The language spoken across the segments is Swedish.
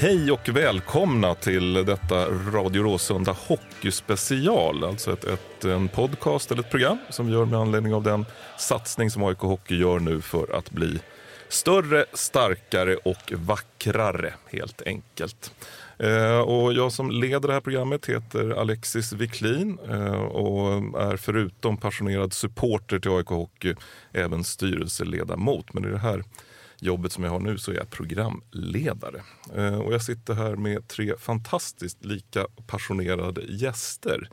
Hej och välkomna till detta Radio Råsunda Hockeyspecial. Alltså ett, ett, en podcast eller ett program som vi gör med anledning av den satsning som AIK Hockey gör nu för att bli större, starkare och vackrare helt enkelt. Eh, och jag som leder det här programmet heter Alexis Wiklin eh, och är förutom passionerad supporter till AIK Hockey även styrelseledamot. Men i det här jobbet som jag har nu så är jag programledare. Eh, och jag sitter här med tre fantastiskt lika passionerade gäster.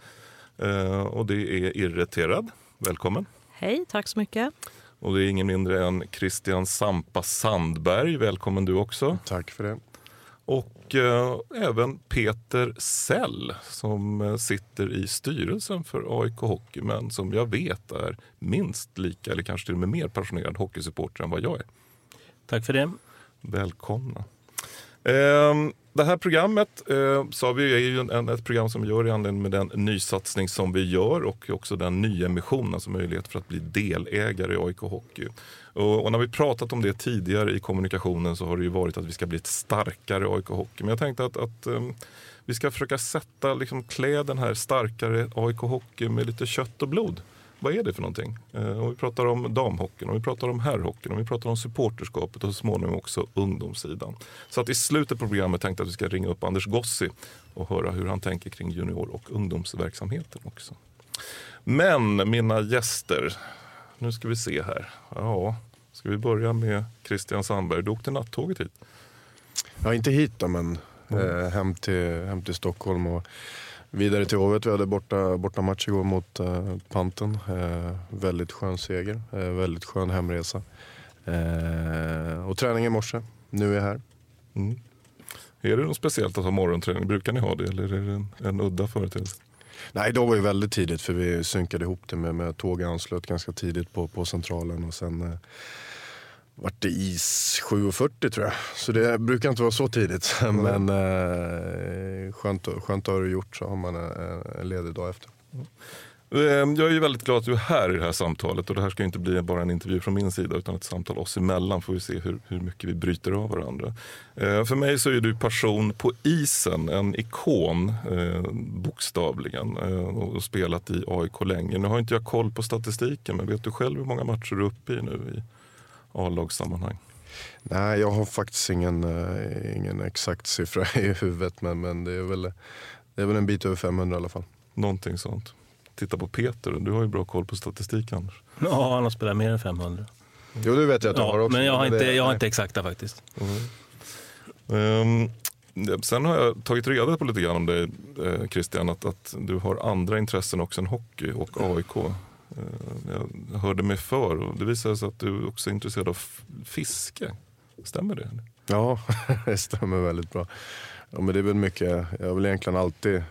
Eh, och det är Irriterad, välkommen. Hej, tack så mycket. Och det är ingen mindre än Christian Sampa Sandberg, välkommen du också. Tack för det. Och eh, även Peter Sell som eh, sitter i styrelsen för AIK Hockey men som jag vet är minst lika eller kanske till och med mer passionerad hockeysupporter än vad jag är. Tack för det. Välkomna. Ehm, det här programmet eh, sa vi är ju en, ett program som vi gör i anledning med den nysatsning som vi gör och också den nyemission, alltså möjlighet för att bli delägare i AIK Hockey. Och, och, när vi pratat om det tidigare i kommunikationen så har det ju varit att vi ska bli ett starkare AIK Hockey. Men jag tänkte att, att ehm, vi ska försöka sätta, liksom, klä den här starkare AIK Hockey med lite kött och blod vad är det för någonting? Eh, om vi pratar om damhockeyn, om vi pratar om herrhockeyn, om vi pratar om supporterskapet och så småningom också ungdomssidan. Så att i slutet på programmet tänkte jag att vi ska ringa upp Anders Gossi och höra hur han tänker kring junior och ungdomsverksamheten också. Men mina gäster, nu ska vi se här. Ja, ska vi börja med Christian Sandberg. Du åkte nattåget hit? Ja, inte hit då, men eh, hem, till, hem till Stockholm. Och vidare till Hovet. Vi hade borta, borta match igår mot uh, Panten. Uh, väldigt skön seger, uh, väldigt skön hemresa. Uh, och träning i morse. Nu är jag här. Mm. Är det något speciellt att ha morgonträning? Brukar ni ha det eller är det en, en udda företeelse? Nej, idag var det väldigt tidigt för vi synkade ihop det med, med tåg anslöt ganska tidigt på, på centralen och sen vart det is 7.40 tror jag. Så det brukar inte vara så tidigt. Mm. Men eh, skönt, skönt att ha det gjort så har man en, en ledig dag efter. Mm. Jag är väldigt glad att du är här i det här samtalet och det här ska inte bli bara en intervju från min sida utan ett samtal oss emellan får vi se hur, hur mycket vi bryter av varandra. Eh, för mig så är du person på isen, en ikon eh, bokstavligen eh, och spelat i AIK länge. Nu har inte jag koll på statistiken men vet du själv hur många matcher du är uppe i nu i A-lagssammanhang? Nej, jag har faktiskt ingen, uh, ingen exakt siffra i huvudet men, men det, är väl, det är väl en bit över 500 i alla fall. Någonting sånt. Titta på Peter, du har ju bra koll på statistik Anders. Ja, han har spelat mer än 500. Jo, det vet jag att du ja, har också. Men jag har, inte, jag har inte exakta faktiskt. Mm. Um, sen har jag tagit reda på lite grann om dig eh, Christian, att, att du har andra intressen också än hockey och AIK. Eh, jag hörde mig för och det visade sig att du också är intresserad av fiske. Stämmer det? Ja, det stämmer väldigt bra. Ja, men det är väl mycket, jag har väl egentligen alltid,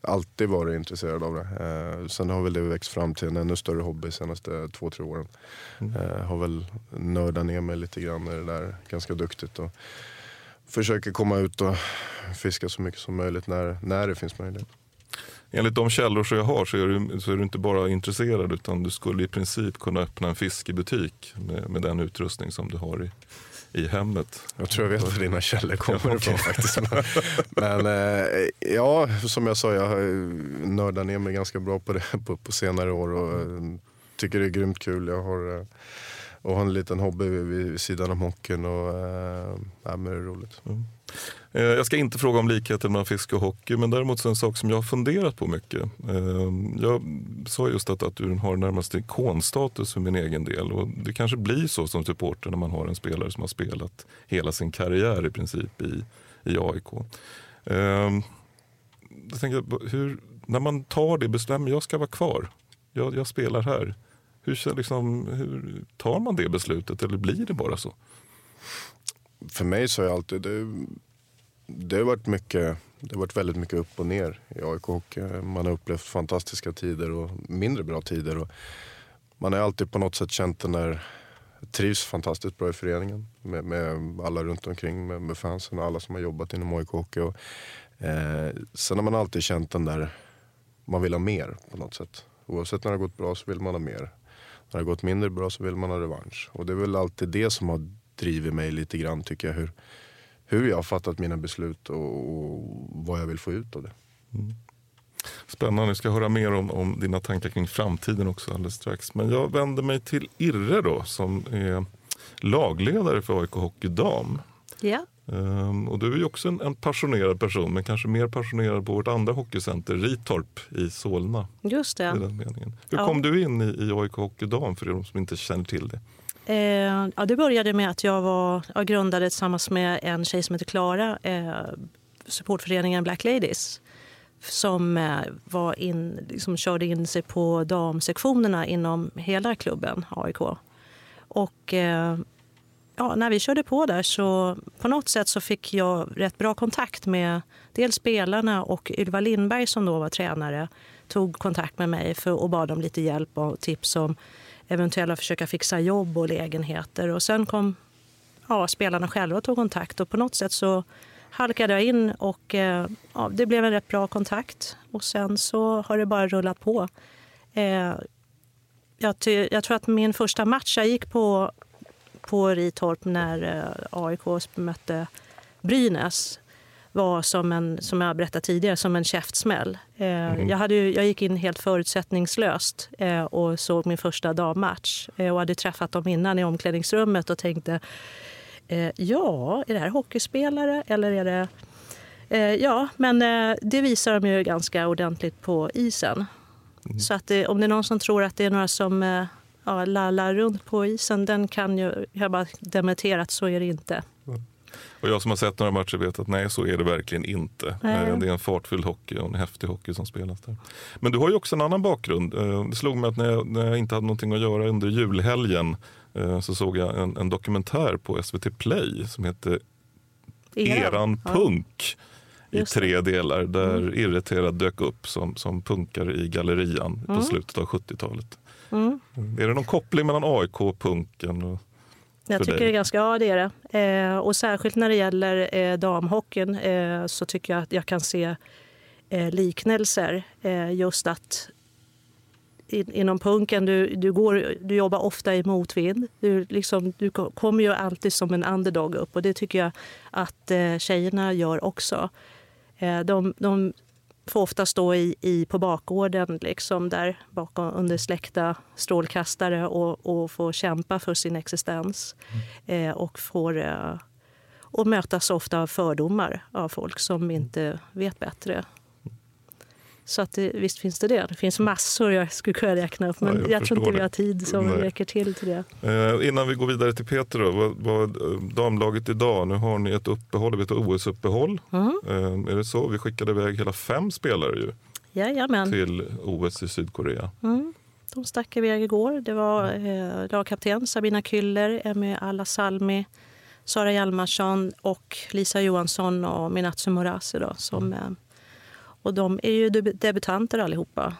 alltid varit intresserad av det. Eh, sen har väl det växt fram till en ännu större hobby de senaste två, tre åren. Mm. Eh, har väl nördat ner mig lite grann i det där ganska duktigt. Och försöker komma ut och fiska så mycket som möjligt när, när det finns möjlighet. Enligt de källor som jag har så är, du, så är du inte bara intresserad utan du skulle i princip kunna öppna en fiskebutik med, med den utrustning som du har i, i hemmet. Jag tror jag vet var dina källor kommer ifrån faktiskt. Men eh, ja, som jag sa, jag har nördat ner mig ganska bra på det på, på senare år och eh, tycker det är grymt kul. Jag har, eh, och har en liten hobby vid, vid sidan om hockeyn och eh, ja, men det är roligt. Mm. Eh, jag ska inte fråga om likheten mellan fiske och hockey, men däremot så en sak som jag har funderat på mycket. Ehm, jag sa just att, att du har närmast ikonstatus för min egen del och det kanske blir så som supporter när man har en spelare som har spelat hela sin karriär i princip i, i AIK. Ehm, jag tänker, hur, när man tar det beslutet, jag ska vara kvar, jag, jag spelar här. Hur, liksom, hur tar man det beslutet eller blir det bara så? För mig så är alltid, det, det har varit mycket det har varit väldigt mycket upp och ner i AIK och eh, Man har upplevt fantastiska tider och mindre bra tider. Och man har alltid på något sätt känt den där, trivs fantastiskt bra i föreningen med, med alla runt omkring, med, med fansen och alla som har jobbat inom AIK Hockey. Och, eh, sen har man alltid känt den där, man vill ha mer på något sätt. Oavsett när det har gått bra så vill man ha mer. När det har gått mindre bra så vill man ha revansch. Och det är väl alltid det som har drivit mig lite grann tycker jag. Hur, hur jag har fattat mina beslut och, och vad jag vill få ut av det. Mm. Spännande, vi ska höra mer om, om dina tankar kring framtiden också alldeles strax. Men jag vänder mig till Irre då som är lagledare för AIK Hockey Dam. Ja. Um, och du är ju också en, en, passionerad person, men kanske mer passionerad på vårt andra hockeycenter, Ritorp i Solna. Just det. I den meningen. Hur ja. kom du in i, i AIK Hockey Dam för de som inte känner till det? Eh, ja, det började med att jag, var, jag grundade tillsammans med en tjej som heter Klara eh, supportföreningen Black Ladies som eh, var in, liksom körde in sig på damsektionerna inom hela klubben AIK. Och eh, ja, när vi körde på där så på något sätt så fick jag rätt bra kontakt med dels spelarna och Ylva Lindberg som då var tränare tog kontakt med mig för, och bad om lite hjälp och tips om eventuella försöka fixa jobb och lägenheter. Och sen kom ja, spelarna själva och tog kontakt och på något sätt så halkade jag in och eh, ja, det blev en rätt bra kontakt. Och sen så har det bara rullat på. Eh, jag, jag, tror att min första match, jag gick på, på Ritorp när eh, AIK mötte Brynäs var som, en, som jag berättade tidigare, som en käftsmäll. Eh, mm. jag, hade, jag gick in helt förutsättningslöst eh, och såg min första dammatch. Eh, och hade träffat dem innan i omklädningsrummet och tänkte eh, ja, är det här hockeyspelare eller är det... Eh, ja, men eh, det visar de ju ganska ordentligt på isen. Mm. Så att om det är någon som tror att det är några som ja, lallar runt på isen, den kan ju, jag bara dementera att så är det inte. Mm. Och jag som har sett några matcher vet att nej, så är det verkligen inte. Mm. Det är en fartfull hockey och en häftig hockey som spelas där. Men du har ju också en annan bakgrund. Eh, det slog mig att när jag, när jag inte hade någonting att göra under julhelgen eh, så såg jag en, en dokumentär på SVT Play som heter Eran, Eran punk. Ja. i tre delar där mm. Irriterad dök upp som, som punkare i Gallerian mm. på slutet av 70-talet. Mm. Är det någon koppling mellan AIK och punken? Och jag tycker dig? det är ganska, ja det är det. Eh, och särskilt när det gäller eh, damhockeyn eh, så tycker jag att jag kan se eh, liknelser. Eh, just att in, inom punken, du, du, går, du jobbar ofta i motvind. Du, liksom, du kommer ju alltid som en underdog upp och det tycker jag att eh, tjejerna gör också. Eh, de, de får ofta stå i, i, på bakgården, liksom där bakom, under släckta strålkastare och, och få kämpa för sin existens. Mm. Eh, och får eh, och mötas ofta av fördomar av folk som inte vet bättre. Så att det, visst finns det det. Det finns massor jag skulle kunna räkna upp men ja, jag, jag tror inte vi har tid som Nej. räcker till till det. Eh, innan vi går vidare till Peter, då, vad, vad, damlaget idag, nu har ni ett uppehåll, ett OS-uppehåll. Mm. Eh, är det så? Vi skickade iväg hela fem spelare ju, Jajamän. till OS i Sydkorea. Mm. De stack iväg igår. Det var eh, lagkapten Sabina Küller, Emmy Alasalmi, Sara Hjalmarsson och Lisa Johansson och Minatsu Murasi då, som mm. Och de är ju debutanter allihopa.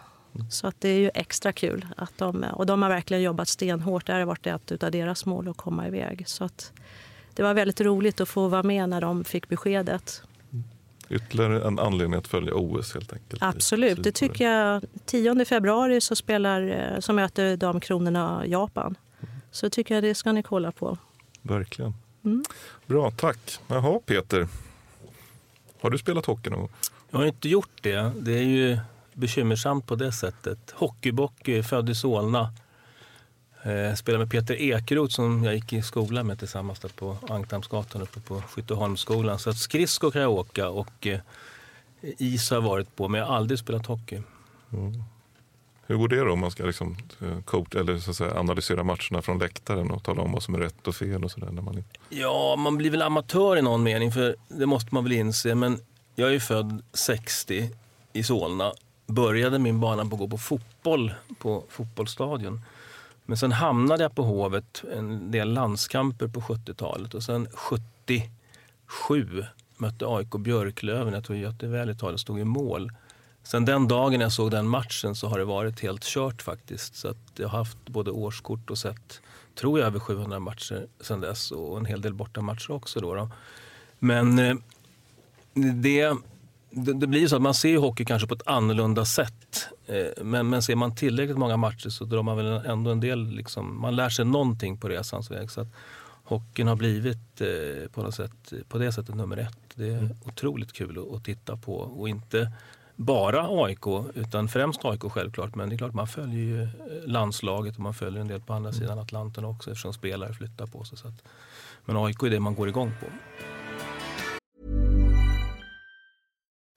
Så att det är ju extra kul. Att de, och de har verkligen jobbat stenhårt. Det har varit ett av deras mål att komma iväg. Så att det var väldigt roligt att få vara med när de fick beskedet. Ytterligare en anledning att följa OS helt enkelt. Absolut, det tycker jag. 10 februari så, spelar, eh, så möter Damkronorna Japan. Så tycker jag det ska ni kolla på. Verkligen. Mm. Bra, tack. Jaha, Peter. Har du spelat hockey någon gång? Jag har inte gjort det. Det är ju bekymmersamt på det sättet. Hockeybock, född i Solna. Eh, spelade med Peter Ekeroth som jag gick i skolan med tillsammans där på Ankdammsgatan uppe på Skytteholmsskolan. Så att skridskor kan jag åka och eh, is har jag varit på men jag har aldrig spelat hockey. Mm. Hur går det då om man ska liksom, eh, coach, eller så att säga, analysera matcherna från läktaren och tala om vad som är rätt och fel? och så där, när man... Ja, man blir väl amatör i någon mening för det måste man väl inse. Men jag är ju född 60 i Solna. Började min bana på att gå på fotboll på fotbollsstadion. Men sen hamnade jag på Hovet en del landskamper på 70-talet och sen 77 mötte AIK Björklöven. Jag tror Göte Välitalet stod i mål. Sen den dagen jag såg den matchen så har det varit helt kört faktiskt. Så att jag har haft både årskort och sett, tror jag, över 700 matcher sen dess och en hel del bortamatcher också. Då, då. Men eh, det, det, det, blir så att man ser hockey kanske på ett annorlunda sätt. Eh, men, men ser man tillräckligt många matcher så drar man väl ändå en del, liksom, man lär sig någonting på resans väg. Så att hockeyn har blivit eh, på, något sätt, på det sättet nummer ett. Det är mm. otroligt kul att, att titta på och inte bara AIK, utan främst AIK självklart. Men det är klart man följer ju landslaget och man följer en del på andra mm. sidan Atlanten också eftersom spelare flyttar på sig. Så att, men AIK är det man går igång på.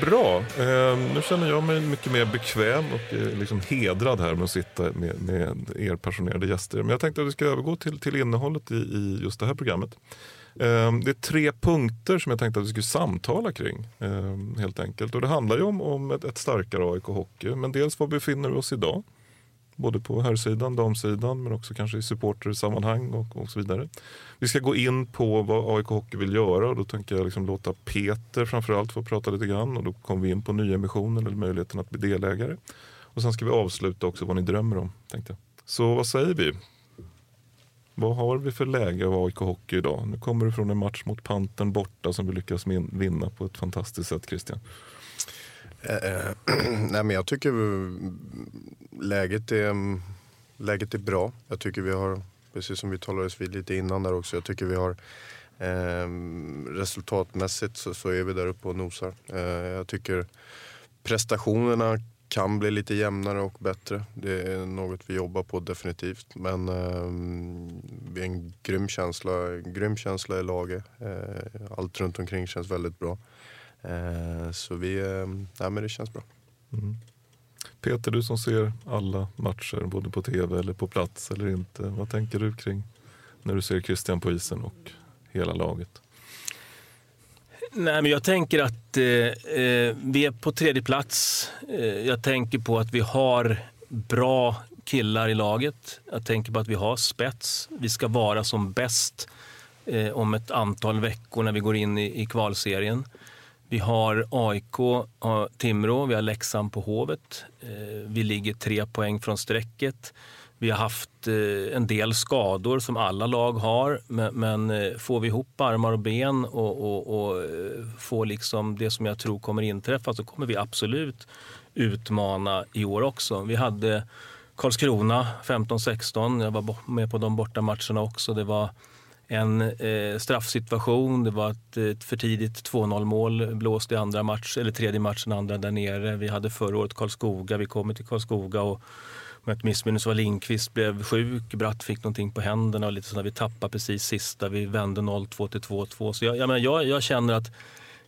Bra. Eh, nu känner jag mig mycket mer bekväm och eh, liksom hedrad här med att sitta med, med er passionerade gäster. Men jag tänkte att vi ska övergå till, till innehållet i, i just det här programmet. Eh, det är tre punkter som jag tänkte att vi skulle samtala kring. Ehm, helt enkelt. Och det handlar ju om, om ett, ett starkare AIK Hockey. Men dels var befinner vi oss idag? Både på herrsidan, damsidan men också kanske i supportersammanhang och, och så vidare. Vi ska gå in på vad AIK Hockey vill göra och då tänker jag liksom låta Peter framförallt få prata lite grann och då kommer vi in på nyemissionen eller möjligheten att bli delägare. Och sen ska vi avsluta också vad ni drömmer om. Tänkte jag. Så vad säger vi? Vad har vi för läge av AIK Hockey idag? Nu kommer du från en match mot Panten borta som vi lyckas vinna på ett fantastiskt sätt Christian. Eh, eh, nej men jag tycker läget är, mm, läget är bra. Jag tycker vi har, precis som vi talades vid lite innan där också, jag tycker vi har eh, resultatmässigt så, så, är vi där uppe och nosar. Eh, jag tycker prestationerna kan bli lite jämnare och bättre. Det är något vi jobbar på definitivt. Men eh, vi har en grym känsla, grym känsla i laget. Eh, allt runt omkring känns väldigt bra. Eh, så vi, eh, nej, men det känns bra. Mm. Peter, du som ser alla matcher både på tv eller på plats eller inte. Vad tänker du kring när du ser Christian på isen och hela laget? Nej, men jag tänker att eh, eh, vi är på tredje plats. Eh, jag tänker på att vi har bra killar i laget. Jag tänker på att vi har spets. Vi ska vara som bäst eh, om ett antal veckor när vi går in i, i kvalserien. Vi har AIK, Timrå, vi har Leksand på Hovet. Eh, vi ligger tre poäng från strecket. Vi har haft eh, en del skador som alla lag har, men, eh, får vi ihop armar och ben och, och, och får liksom det som jag tror kommer inträffa så kommer vi absolut utmana i år också. Vi hade Karlskrona 15-16, jag var med på de borta matcherna också. Det var en eh, straffsituation. Det var ett, ett för tidigt 2-0 mål blåst i andra match, eller tredje matchen, andra där nere. Vi hade förra året Karlskoga. Vi kommer till Karlskoga och om jag inte missminner så var Lindqvist blev sjuk, Bratt fick någonting på händerna och lite sådär. Vi tappade precis sista, vi vände 0-2 till 2-2. Så jag, jag, menar, jag, jag känner att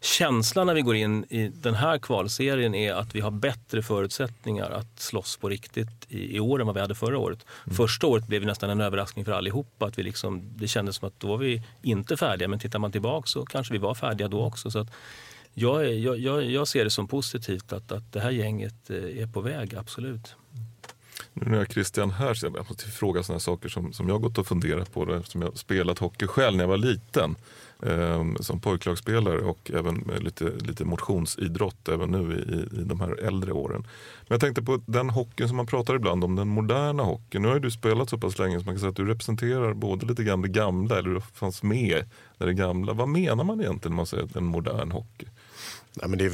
känslan när vi går in i den här kvalserien är att vi har bättre förutsättningar att slåss på riktigt i, i år än vad vi hade förra året. Mm. Första året blev nästan en överraskning för allihopa. Att vi liksom, det kändes som att då var vi inte färdiga, men tittar man tillbaka så kanske vi var färdiga då också. Så att jag, jag, jag, jag ser det som positivt att, att det här gänget eh, är på väg, absolut. Nu när jag är Christian här så jag måste fråga sådana saker som, som jag gått och funderat på. Eftersom jag spelat hockey själv när jag var liten Ehm, som pojklagsspelare och även lite, lite motionsidrott även nu i, i de här äldre åren. Men jag tänkte på den hockeyn som man pratar ibland om, den moderna hockeyn. Nu har du spelat så pass länge så man kan säga att du representerar både lite grann det gamla, eller du fanns med när det gamla. Vad menar man egentligen när man säger en modern hockey? Nej, men det,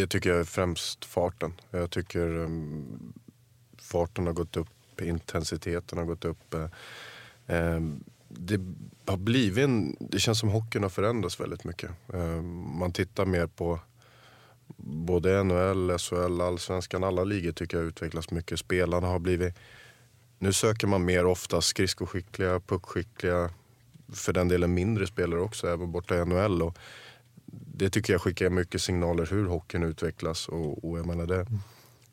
det tycker jag är främst farten. Jag tycker um, farten har gått upp, intensiteten har gått upp. Um, det har blivit en, det känns som hockeyn har förändrats väldigt mycket. Eh, man tittar mer på både NHL, SHL, allsvenskan, alla ligor tycker jag utvecklas mycket. Spelarna har blivit, nu söker man mer ofta skridskoskickliga, puckskickliga, för den delen mindre spelare också, även borta i NHL. Och det tycker jag skickar mycket signaler hur hockeyn utvecklas. Och, och jag menar det,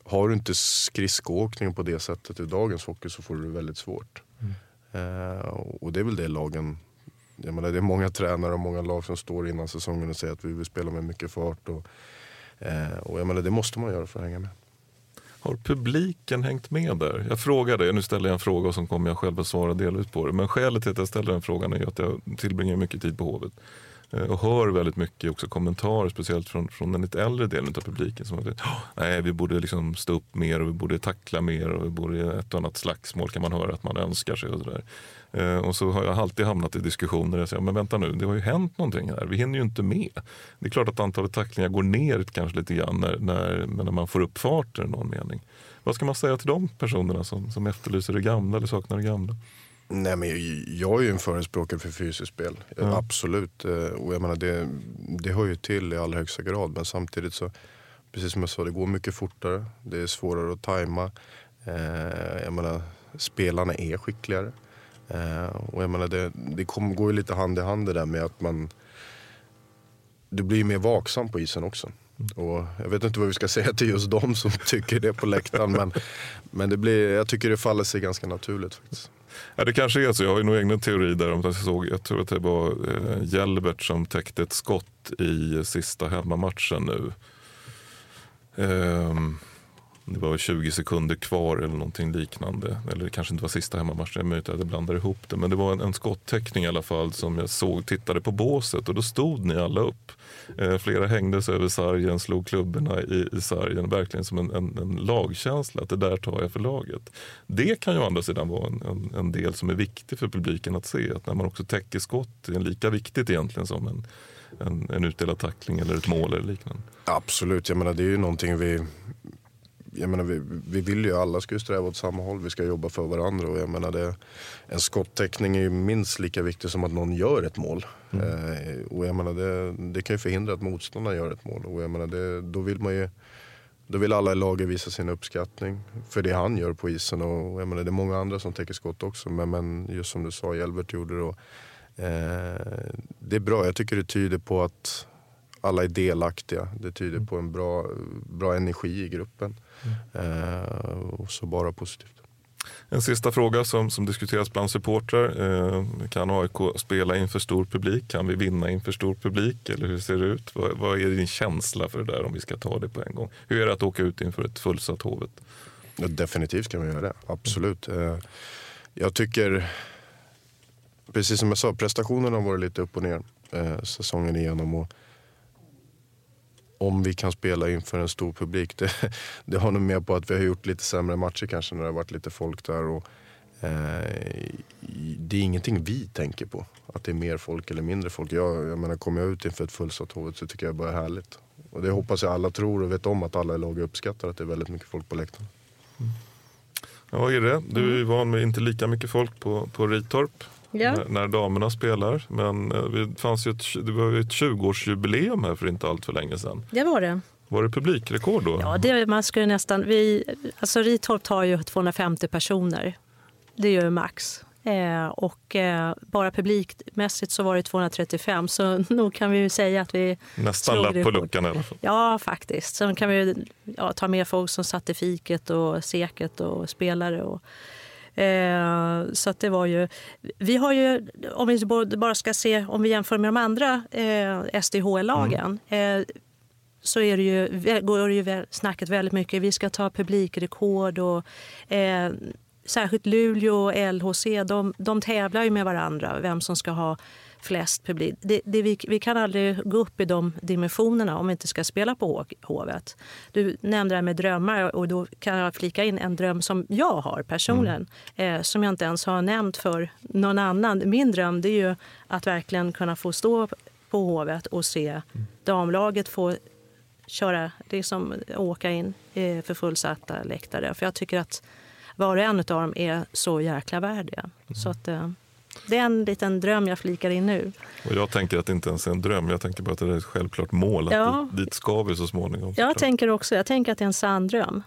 har du inte skridskoåkning på det sättet i dagens hockey så får du det väldigt svårt. Mm. Eh, och det är väl det lagen jag menar, det är många tränare och många lag som står innan säsongen och säger att vi vill spela med mycket fart. Och, eh, och jag menar, det måste man göra för att hänga med. Har publiken hängt med där? Jag frågade, nu ställer jag en fråga som kommer jag själv att svara delvis på det. Men skälet till att jag ställer den frågan är att jag tillbringar mycket tid på Hovet. Eh, och hör väldigt mycket också kommentarer, speciellt från, från den lite äldre delen av publiken. Som att nej, vi borde liksom stå upp mer och vi borde tackla mer och vi borde ett och annat slagsmål kan man höra att man önskar sig. Och, så där. Eh, och så har jag alltid hamnat i diskussioner där jag säger, men vänta nu, det har ju hänt någonting här, vi hinner ju inte med. Det är klart att antalet tacklingar går ner kanske lite grann när, när, när man får upp farten i någon mening. Vad ska man säga till de personerna som, som efterlyser det gamla eller saknar det gamla? Nej, men jag är ju en förespråkare för fysiskt spel. Mm. Absolut. Eh, och jag menar, det, det hör ju till i allra högsta grad. Men samtidigt så, precis som jag sa, det går mycket fortare. Det är svårare att tajma. Eh, jag menar, spelarna är skickligare. Eh, och jag menar, det, det kom, går ju lite hand i hand det där med att man... Du blir mer vaksam på isen också. Mm. Och jag vet inte vad vi ska säga till just de som tycker det på läktaren. men men det blir, jag tycker det faller sig ganska naturligt faktiskt. Ja, det kanske är så. Jag har ju nog egna teori där. Om jag, såg, jag tror att det var eh, Jelbert som täckte ett skott i sista hemmamatchen nu. Um, det var 20 sekunder kvar eller någonting liknande. Eller det kanske inte var sista hemmamatchen, det är möjligt att jag blandar ihop det. Men det var en, en skottäckning i alla fall som jag såg, tittade på båset och då stod ni alla upp. Eh, flera hängdes över sargen, slog klubborna i, i sargen. Verkligen som en, en, en, lagkänsla, att det där tar jag för laget. Det kan ju å andra sidan vara en, en, en del som är viktig för publiken att se. Att när man också täcker skott är lika viktigt egentligen som en, en, en utdelad tackling eller ett mål eller liknande. Absolut, jag menar det är ju någonting vi jag menar, vi, vi vill ju alla ska ju sträva åt samma håll. Vi ska jobba för varandra. Och jag menar, det, en skottäckning är ju minst lika viktig som att någon gör ett mål. Mm. Eh, och jag menar, det, det kan ju förhindra att motståndaren gör ett mål. Och jag menar, det, då vill man ju Då vill alla i laget visa sin uppskattning för det han gör på isen. Och jag menar, det är många andra som täcker skott också, men, men just som du sa, Hjelbert gjorde det. Och, eh, det är bra, jag tycker det tyder på att alla är delaktiga. Det tyder på en bra, bra energi i gruppen. Eh, och så bara positivt. En sista fråga som, som diskuteras bland supportrar. Eh, kan AIK spela inför stor publik? Kan vi vinna inför stor publik? Eller hur ser det ut? Vad, vad är din känsla för det där om vi ska ta det på en gång? Hur är det att åka ut inför ett fullsatt Hovet? Ja, definitivt kan vi göra det, absolut. Eh, jag tycker, precis som jag sa, prestationerna har varit lite upp och ner eh, säsongen igenom. Och om vi kan spela inför en stor publik, det, det har nog mer på att vi har gjort lite sämre matcher kanske när det har varit lite folk där. Och, eh, det är ingenting vi tänker på, att det är mer folk eller mindre folk. Jag, jag menar, kommer jag ut inför ett fullsatt Hovet så tycker jag bara är härligt. Och det hoppas jag alla tror och vet om att alla i laget uppskattar att det är väldigt mycket folk på läktaren. Mm. Ja, är det. Du är van med inte lika mycket folk på, på Ritorp Ja. när, när damerna spelar. Men eh, det, fanns ju ett, det var ju ett 20-årsjubileum här för inte allt för länge sedan. Det var det. Var det publikrekord då? Ja, det, man skulle nästan, vi, alltså Ritorp tar ju 250 personer. Det är ju max. Eh, och eh, bara publikmässigt så var det 235 så nog kan vi ju säga att vi Nästan lapp på luckan i alla fall. Ja, faktiskt. Sen kan vi ju, ja, ta med folk som satt i fiket och seket och spelare. Och, eh, så att det var ju... Vi har ju, om vi bara ska se, om vi jämför med de andra eh, SDH-lagen eh, så är det ju, går det ju snacket väldigt mycket. Vi ska ta publikrekord och eh, särskilt Luleå och LHC, de, de tävlar ju med varandra vem som ska ha flest publik. Det, det, vi, vi kan aldrig gå upp i de dimensionerna om vi inte ska spela på Hovet. Du nämnde det här med drömmar och då kan jag flika in en dröm som jag har personligen eh, som jag inte ens har nämnt för någon annan. Min dröm det är ju att verkligen kunna få stå på Hovet och se damlaget få köra, det är som att åka in eh, för fullsatta läktare. För jag tycker att var och en av dem är så jäkla värdiga. Så att, eh, det är en liten dröm jag flikar in nu. Och jag tänker att det inte ens är en dröm. Jag tänker bara att det är ett självklart mål. Att Ja. dit, dit ska vi så småningom. Jag såklart. tänker också jag tänker att det är en sann dröm.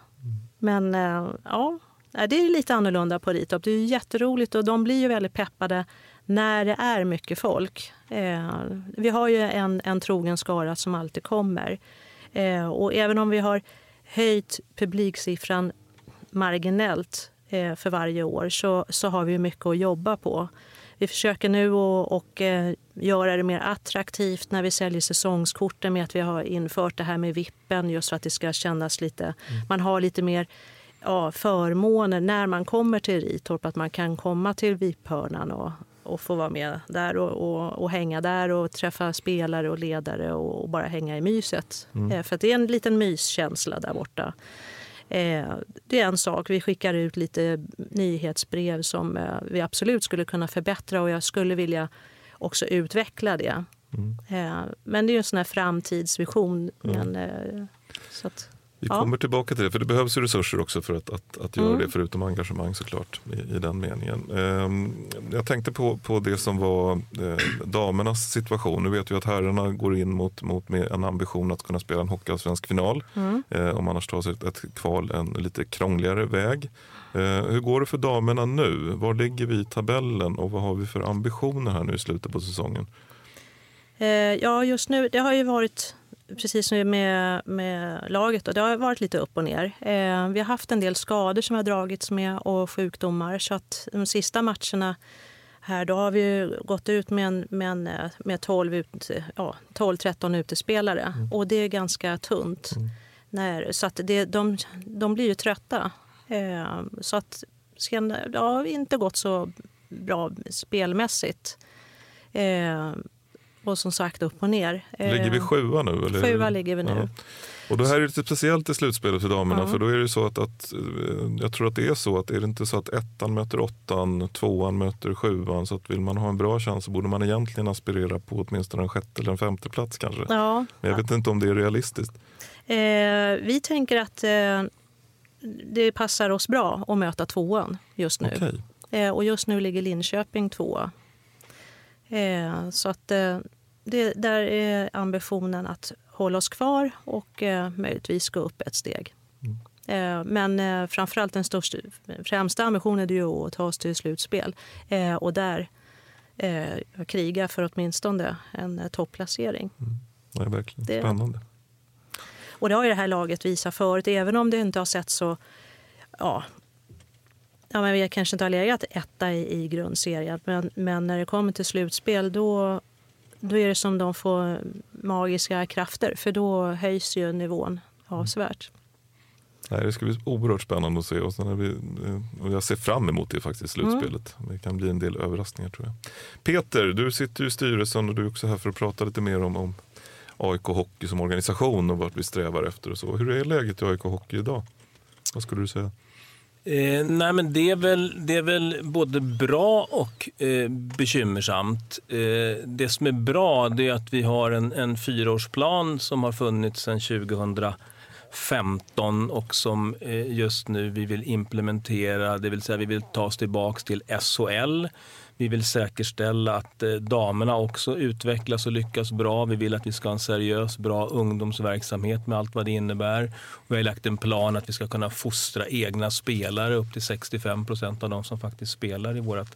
Men eh, ja, det är lite annorlunda på Ritorp. Det är jätteroligt och de blir ju väldigt peppade när det är mycket folk. Eh, vi har ju en, en trogen skara som alltid kommer. Och även om vi har höjt publiksiffran marginellt eh, för varje år så, så har vi mycket att jobba på. Vi försöker nu att och, eh, göra det mer attraktivt när vi säljer säsongskorten med att vi har infört det här med vippen just för att det ska kännas lite... Man har lite mer ja, förmåner när man kommer till Ritorp. Att man kan komma till VIP-hörnan och, och få vara med där och, och, och hänga där och träffa spelare och ledare och, och bara hänga i myset. Eh, för det är en liten myskänsla där borta. Eh, det är en sak. Vi skickar ut lite nyhetsbrev som eh, vi absolut skulle kunna förbättra och jag skulle vilja också utveckla det. Eh, men det är ju en sån här framtidsvision. Men, eh, så att, Vi Ja. kommer tillbaka till det, för det behövs ju resurser också för att, att, att göra Mm. det, förutom engagemang såklart, i, i den meningen. Ehm, jag tänkte på, på det som var eh, damernas situation. Nu vet vi att herrarna går in mot, mot med en ambition att kunna spela en hockeyallsvensk final. Mm. Eh, om annars tar sig ett, ett kval en lite krångligare väg. Eh, hur går det för damerna nu? Var ligger vi i tabellen och vad har vi för ambitioner här nu i slutet på säsongen? Eh, ja, just nu, det har ju varit precis som med, med laget, och det har varit lite upp och ner. Eh, vi har haft en del skador som har dragits med och sjukdomar. Så att de sista matcherna här, då har vi gått ut med, en, med, en, eh, med 12, ut, ja, 12-13 utespelare. Och det är ganska tunt. När, så att det, de, de blir ju trötta. Eh, så att sen, det har inte gått så bra spelmässigt. Eh, och som sagt upp och ner. Ligger vi Eh, sjua nu? Eller? Sjua ligger vi nu. Ja. Och då här är det lite speciellt i slutspelet för damerna. Ja. För då är det så att, att eh, jag tror att det är så att är det inte så att ettan möter åttan, tvåan möter sjuan. Så att vill man ha en bra chans så borde man egentligen aspirera på åtminstone en sjätte eller en femte plats kanske. Ja, Men jag vet inte om det är realistiskt. eh, vi tänker att eh, det passar oss bra att möta tvåan just nu. Okej. Eh, och just nu ligger Linköping tvåa. Eh, så att eh, det, där är ambitionen att hålla oss kvar och eh, möjligtvis gå upp ett steg. Eh, men framförallt den största, främsta ambitionen är ju att ta oss till slutspel och där kriga för åtminstone en topplacering. Det är verkligen Det- spännande. Och det har ju det här laget visat förut, även om det inte har sett så... Ja, ja men vi kanske inte har legat etta i, i grundserien, men, men när det kommer till slutspel då, då är det som de får magiska krafter, för då höjs ju nivån avsevärt. Nej, det ska bli oerhört spännande att se och, sen vi, eh, och jag ser fram emot det faktiskt, slutspelet. Det kan bli en del överraskningar tror jag. Peter, du sitter ju i styrelsen och du är också här för att prata lite mer om, om AIK Hockey som organisation och vart vi strävar efter och så. Hur är läget i AIK Hockey idag? Vad skulle du säga? Eh, nej men det är, väl, det är väl både bra och eh, bekymmersamt. Eh, det som är bra det är att vi har en, en fyraårsplan som har funnits sedan 15 och som eh, just nu vi vill implementera, det vill säga vi vill ta oss tillbaks till SHL. Vi vill säkerställa att eh, damerna också utvecklas och lyckas bra. Vi vill att vi ska ha en seriös, bra ungdomsverksamhet med allt vad det innebär. Vi har lagt en plan att vi ska kunna fostra egna spelare. Upp till 65 procent av de som faktiskt spelar i vårt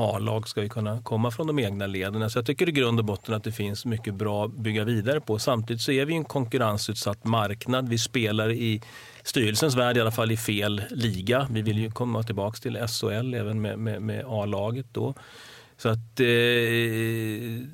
A-lag ska ju kunna komma från de egna leden. Så jag tycker i grund och botten att det finns mycket bra att bygga vidare på. Samtidigt så är vi en konkurrensutsatt marknad. Vi spelar i styrelsens värld i alla fall i fel liga. Vi vill ju komma tillbaka till SHL även med, med, med A-laget då. Så att eh, i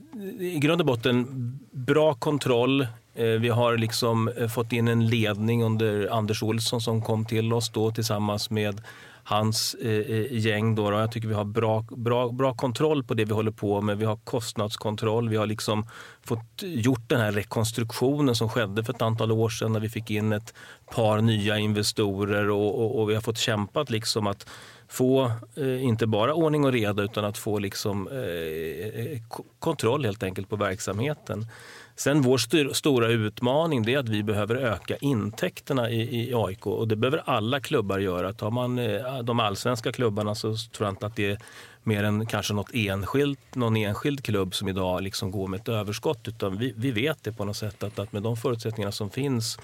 grund och botten bra kontroll. Eh, vi har liksom eh, fått in en ledning under Anders Olsson som kom till oss då tillsammans med hans eh, eh, gäng. Då, då. Jag tycker vi har bra, bra, bra kontroll på det vi håller på med. Vi har kostnadskontroll. Vi har liksom fått gjort den här rekonstruktionen som skedde för ett antal år sedan när vi fick in ett par nya investorer och, och, och vi har fått kämpat liksom att få eh, inte bara ordning och reda utan att få liksom, eh, eh kontroll helt enkelt på verksamheten. Sen vår styr, stora utmaning det är att vi behöver öka intäkterna i, i AIK och det behöver alla klubbar göra. Tar man eh, de allsvenska klubbarna så tror jag inte att det är mer än kanske något enskilt, någon enskild klubb som idag liksom går med ett överskott. Utan vi, vi vet det på något sätt att, att med de förutsättningarna som finns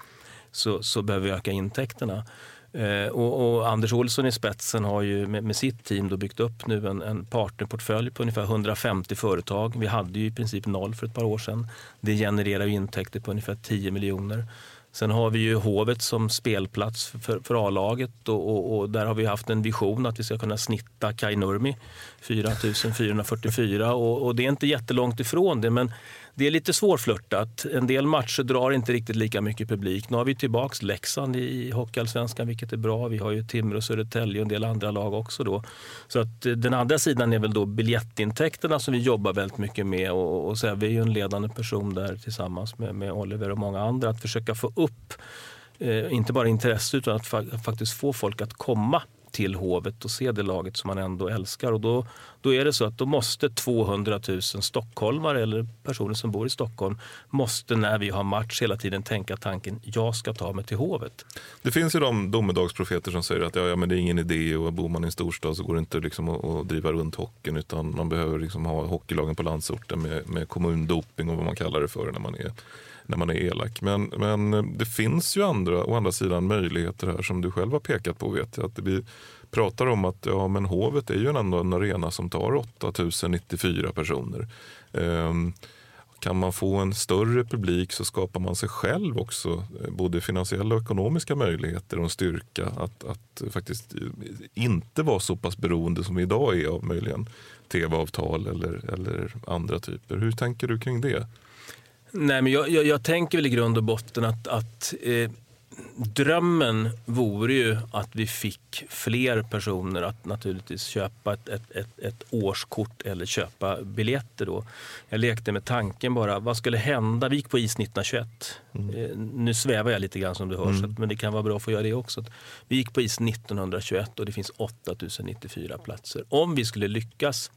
så, så behöver vi öka intäkterna. Eh, och, och Anders Olsson i spetsen har ju med, med sitt team då byggt upp nu en, en partnerportfölj på ungefär 150 företag. Vi hade ju i princip noll för ett par år sedan. Det genererar ju intäkter på ungefär 10 miljoner. Sen har vi ju Hovet som spelplats för, för, för A-laget och, och, och där har vi haft en vision att vi ska kunna snitta Kai Nurmi 4444 och, och det är inte jättelångt ifrån det men det är lite svårflörtat. En del matcher drar inte riktigt lika mycket publik. Nu har vi tillbaks Leksand i Hockeyallsvenskan, vilket är bra. Vi har ju Timrå, Södertälje och en del andra lag också. Då. Så att eh, den andra sidan är väl då biljettintäkterna som vi jobbar väldigt mycket med. Och, och så här, vi är ju en ledande person där tillsammans med, med Oliver och många andra. Att försöka få upp, eh, inte bara intresse, utan att fa faktiskt få folk att komma till Hovet och se det laget som man ändå älskar. Och då, då är det så att då måste 200 000 stockholmare eller personer som bor i Stockholm måste när vi har match hela tiden tänka tanken jag ska ta mig till Hovet. Det finns ju de domedagsprofeter som säger att ja, ja, men det är ingen idé och bor man i en storstad så går det inte liksom att, att driva runt hockeyn utan man behöver liksom ha hockeylagen på landsorten med, med kommundoping och vad man kallar det för när man är, när man är elak. Men, men eh, det finns ju andra, å andra sidan möjligheter här som du själv har pekat på vet jag. Att vi pratar om att ja, men Hovet är ju ändå en arena som tar 8094 personer. Um, kan man få en större publik så skapar man sig själv också eh, både finansiella och ekonomiska möjligheter och en styrka att, att faktiskt eh, inte vara så pass beroende som vi idag är av möjligen tv-avtal eller, eller andra typer. Hur tänker du kring det? Nej, men jag, jag, jag tänker väl i grund och botten att, att eh, drömmen vore ju att vi fick fler personer att naturligtvis köpa ett, ett, ett, ett årskort eller köpa biljetter. Då. Jag lekte med tanken bara, vad skulle hända? Vi gick på is 1921. Eh, nu svävar jag lite grann som du hör, så att, men det kan vara bra att få göra det också. Vi gick på is 1921 och det finns 8094 platser. Om vi skulle lyckas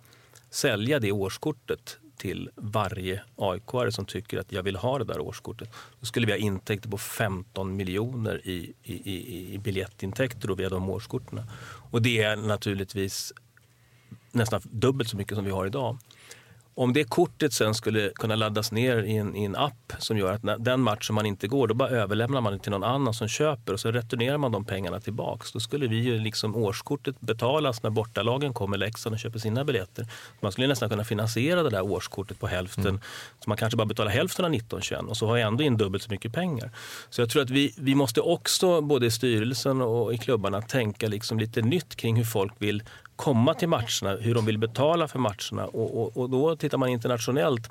sälja det årskortet till varje aik som tycker att jag vill ha det där årskortet. Då skulle vi ha intäkter på 15 miljoner i, i, i, i biljettintäkter då via de årskorten. Och det är naturligtvis nästan dubbelt så mycket som vi har idag. Om det kortet sen skulle kunna laddas ner i en, i en app som gör att den matchen man inte går, då bara överlämnar man det till någon annan som köper och så returnerar man de pengarna tillbaks. Då skulle vi ju liksom årskortet betalas när bortalagen kommer, Leksand, och köper sina biljetter. Man skulle nästan kunna finansiera det där årskortet på hälften. Mm. Så man kanske bara betalar hälften av 1921 och så har jag ändå in dubbelt så mycket pengar. Så jag tror att vi, vi måste också, både i styrelsen och i klubbarna, tänka liksom lite nytt kring hur folk vill komma till matcherna, hur de vill betala för matcherna. Och, och, och då tittar man internationellt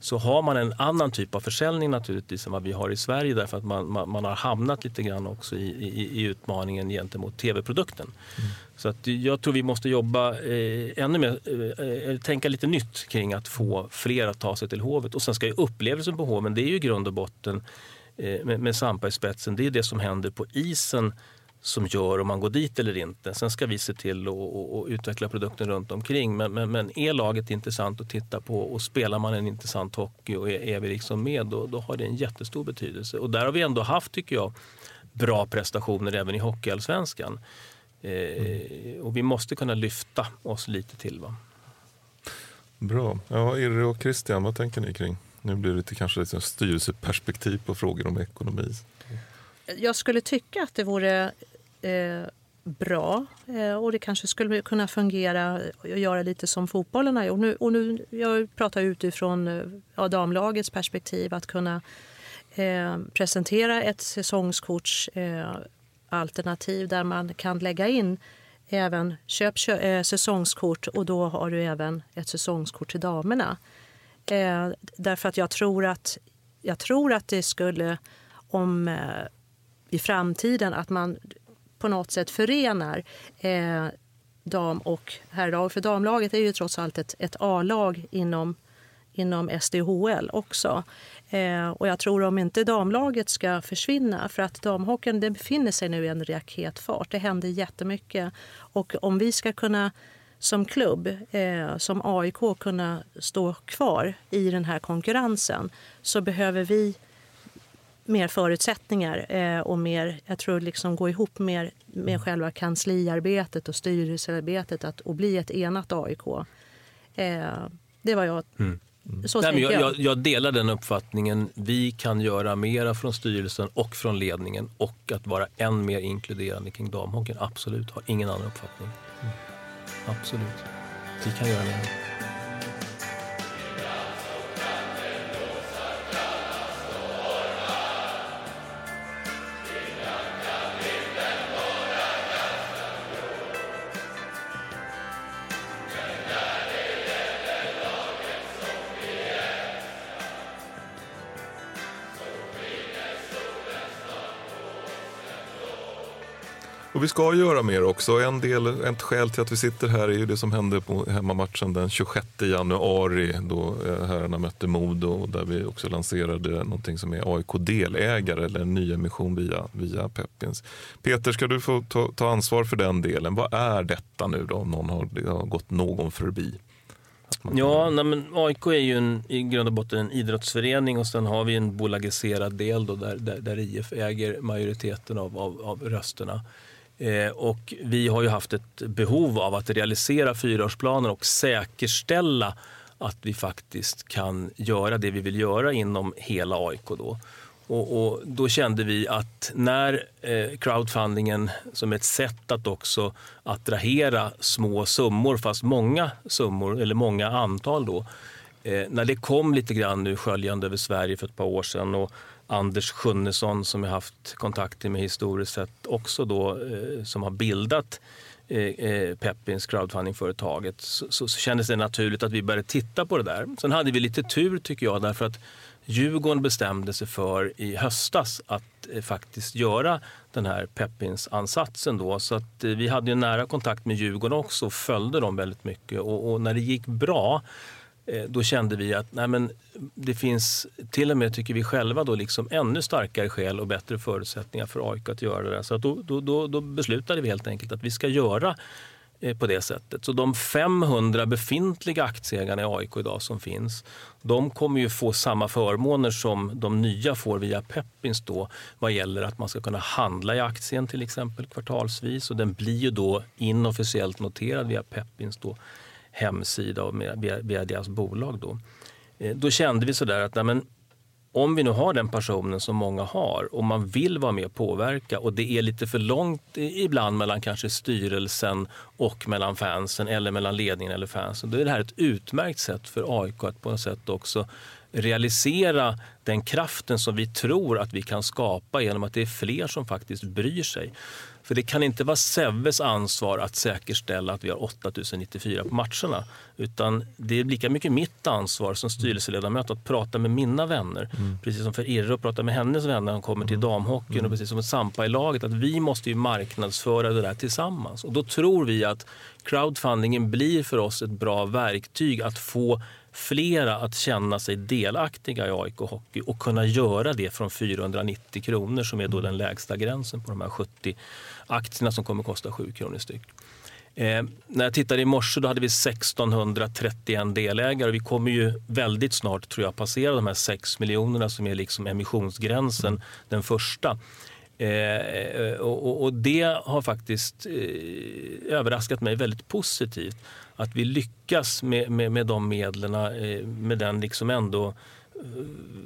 så har man en annan typ av försäljning naturligtvis än vad vi har i Sverige därför att man, man, man har hamnat lite grann också i, i, i utmaningen gentemot tv-produkten. Mm. Så att jag tror vi måste jobba eh, ännu mer, eh, eh, tänka lite nytt kring att få fler att ta sig till Hovet. Och sen ska ju upplevelsen på Hoven, det är ju grund och botten eh, med, med Sampa i spetsen, det är det som händer på isen som gör om man går dit eller inte. Sen ska vi se till att utveckla produkten runt omkring. Men, men, men, är laget intressant att titta på och spelar man en intressant hockey och är, är vi liksom med då, då har det en jättestor betydelse. Och där har vi ändå haft, tycker jag, bra prestationer även i Hockeyallsvenskan. Eh, och vi måste kunna lyfta oss lite till. Va? Bra. Ja, Irre och Christian, vad tänker ni kring? Nu blir det lite, kanske lite styrelseperspektiv på frågor om ekonomi. Jag skulle tycka att det vore eh, bra eh, och det kanske skulle kunna fungera och göra lite som fotbollen har gjort. Nu, och nu, jag pratar utifrån eh, ja, damlagets perspektiv att kunna eh, presentera ett säsongskortsalternativ eh, där man kan lägga in även köp, köp eh, säsongskort och då har du även ett säsongskort till damerna. Eh, därför att jag tror att, jag tror att det skulle om eh, i framtiden att man på något sätt förenar eh, dam och herrlag. För damlaget är ju trots allt ett, ett A-lag inom, inom SDHL också. Eh, och jag tror om inte damlaget ska försvinna, för att damhockeyn det befinner sig nu i en raketfart. Det händer jättemycket. Och om vi ska kunna som klubb, eh, som AIK, kunna stå kvar i den här konkurrensen så behöver vi mer förutsättningar eh, och mer, jag tror liksom gå ihop mer med själva kansliarbetet och styrelsearbetet att, och bli ett enat AIK. Eh, det var jag mm. Så Nej, jag, jag, jag, delar den uppfattningen. Vi kan göra mera från styrelsen och från ledningen och att vara än mer inkluderande kring damhockeyn. Absolut, har ingen annan uppfattning. Mm. Absolut. Vi kan göra mer. Och vi ska göra mer också. En del, ett skäl till att vi sitter här är ju det som hände på hemmamatchen den 26 januari då eh, herrarna mötte Modo där vi också lanserade någonting som är AIK delägare eller en nyemission via, via Pepins. Peter, ska du få ta, ta, ansvar för den delen? Vad är detta nu då om någon har, har gått någon förbi? Ja, nej, men AIK är ju en, i grund och botten en idrottsförening och sen har vi en bolagiserad del då där, där, där IF äger majoriteten av, av, av rösterna. Eh, och vi har ju haft ett behov av att realisera fyraårsplanen och säkerställa att vi faktiskt kan göra det vi vill göra inom hela AIK. Då. Och, och då kände vi att när eh, crowdfundingen som ett sätt att också attrahera små summor, fast många summor, eller många antal då, eh, när det kom lite grann nu sköljande över Sverige för ett par år sedan och Anders Sjunnesson som jag haft kontakter med historiskt sett också då, eh, som har bildat eh, eh, Peppins crowdfundingföretaget så, så, så kändes det naturligt att vi började titta på det där. Sen hade vi lite tur tycker jag därför att Djurgården bestämde sig för i höstas att eh, faktiskt göra den här Peppins-ansatsen. Då. Så att, eh, vi hade ju nära kontakt med Djurgården också och följde dem väldigt mycket. Och, och när det gick bra Eh, då kände vi att nej men, det finns till och med, tycker vi själva, då, liksom ännu starkare skäl och bättre förutsättningar för AIK att göra det. Så att då, då, då, då beslutade vi helt enkelt att vi ska göra eh, på det sättet. Så de 500 befintliga aktieägarna i AIK idag som finns, de kommer ju få samma förmåner som de nya får via Peppins då vad gäller att man ska kunna handla i aktien till exempel kvartalsvis och den blir ju då inofficiellt noterad via Peppins då hemsida och med, via, via deras bolag. Då. Eh, då kände vi sådär att nej, men, om vi nu har den personen som många har och man vill vara med och påverka och det är lite för långt ibland mellan kanske styrelsen och mellan fansen eller mellan ledningen eller fansen. Då är det här ett utmärkt sätt för AIK att på något sätt också realisera den kraften som vi tror att vi kan skapa genom att det är fler som faktiskt bryr sig. För det kan inte vara Sevves ansvar att säkerställa att vi har 8094 på matcherna. Utan det är lika mycket mitt ansvar som styrelseledamot att prata med mina vänner. Mm. Precis som för Irre att prata med hennes vänner när hon kommer till mm. damhockeyn mm. och precis som för Sampa i laget. Att vi måste ju marknadsföra det där tillsammans. Och då tror vi att crowdfundingen blir för oss ett bra verktyg att få flera att känna sig delaktiga i AIK Hockey och kunna göra det från 490 kronor som är då den lägsta gränsen på de här 70 aktierna som kommer kosta 7 kronor styck. Eh, när jag tittade i morse då hade vi 1631 delägare. och Vi kommer ju väldigt snart tror jag passera de här 6 miljonerna som är liksom emissionsgränsen, den första. Eh, och, och, det har faktiskt eh, överraskat mig väldigt positivt att vi lyckas med, med, med de medlen, eh, med den liksom ändå eh,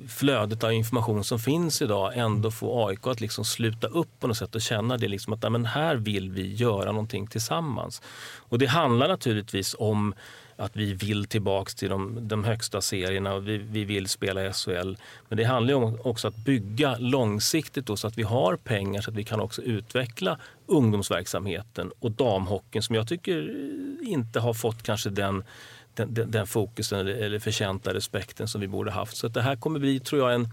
flödet av information som finns idag ändå få AIK att liksom sluta upp på något sätt och känna det liksom att men här vill vi göra någonting tillsammans. Och det handlar naturligtvis om att vi vill tillbaks till de, de högsta serierna och vi, vi vill spela i SHL. Men det handlar om också att bygga långsiktigt då, så att vi har pengar så att vi kan också utveckla ungdomsverksamheten och damhockeyn som jag tycker inte har fått kanske den den, den, den fokusen eller, förtjänta respekten som vi borde haft. Så det här kommer bli, tror jag, en,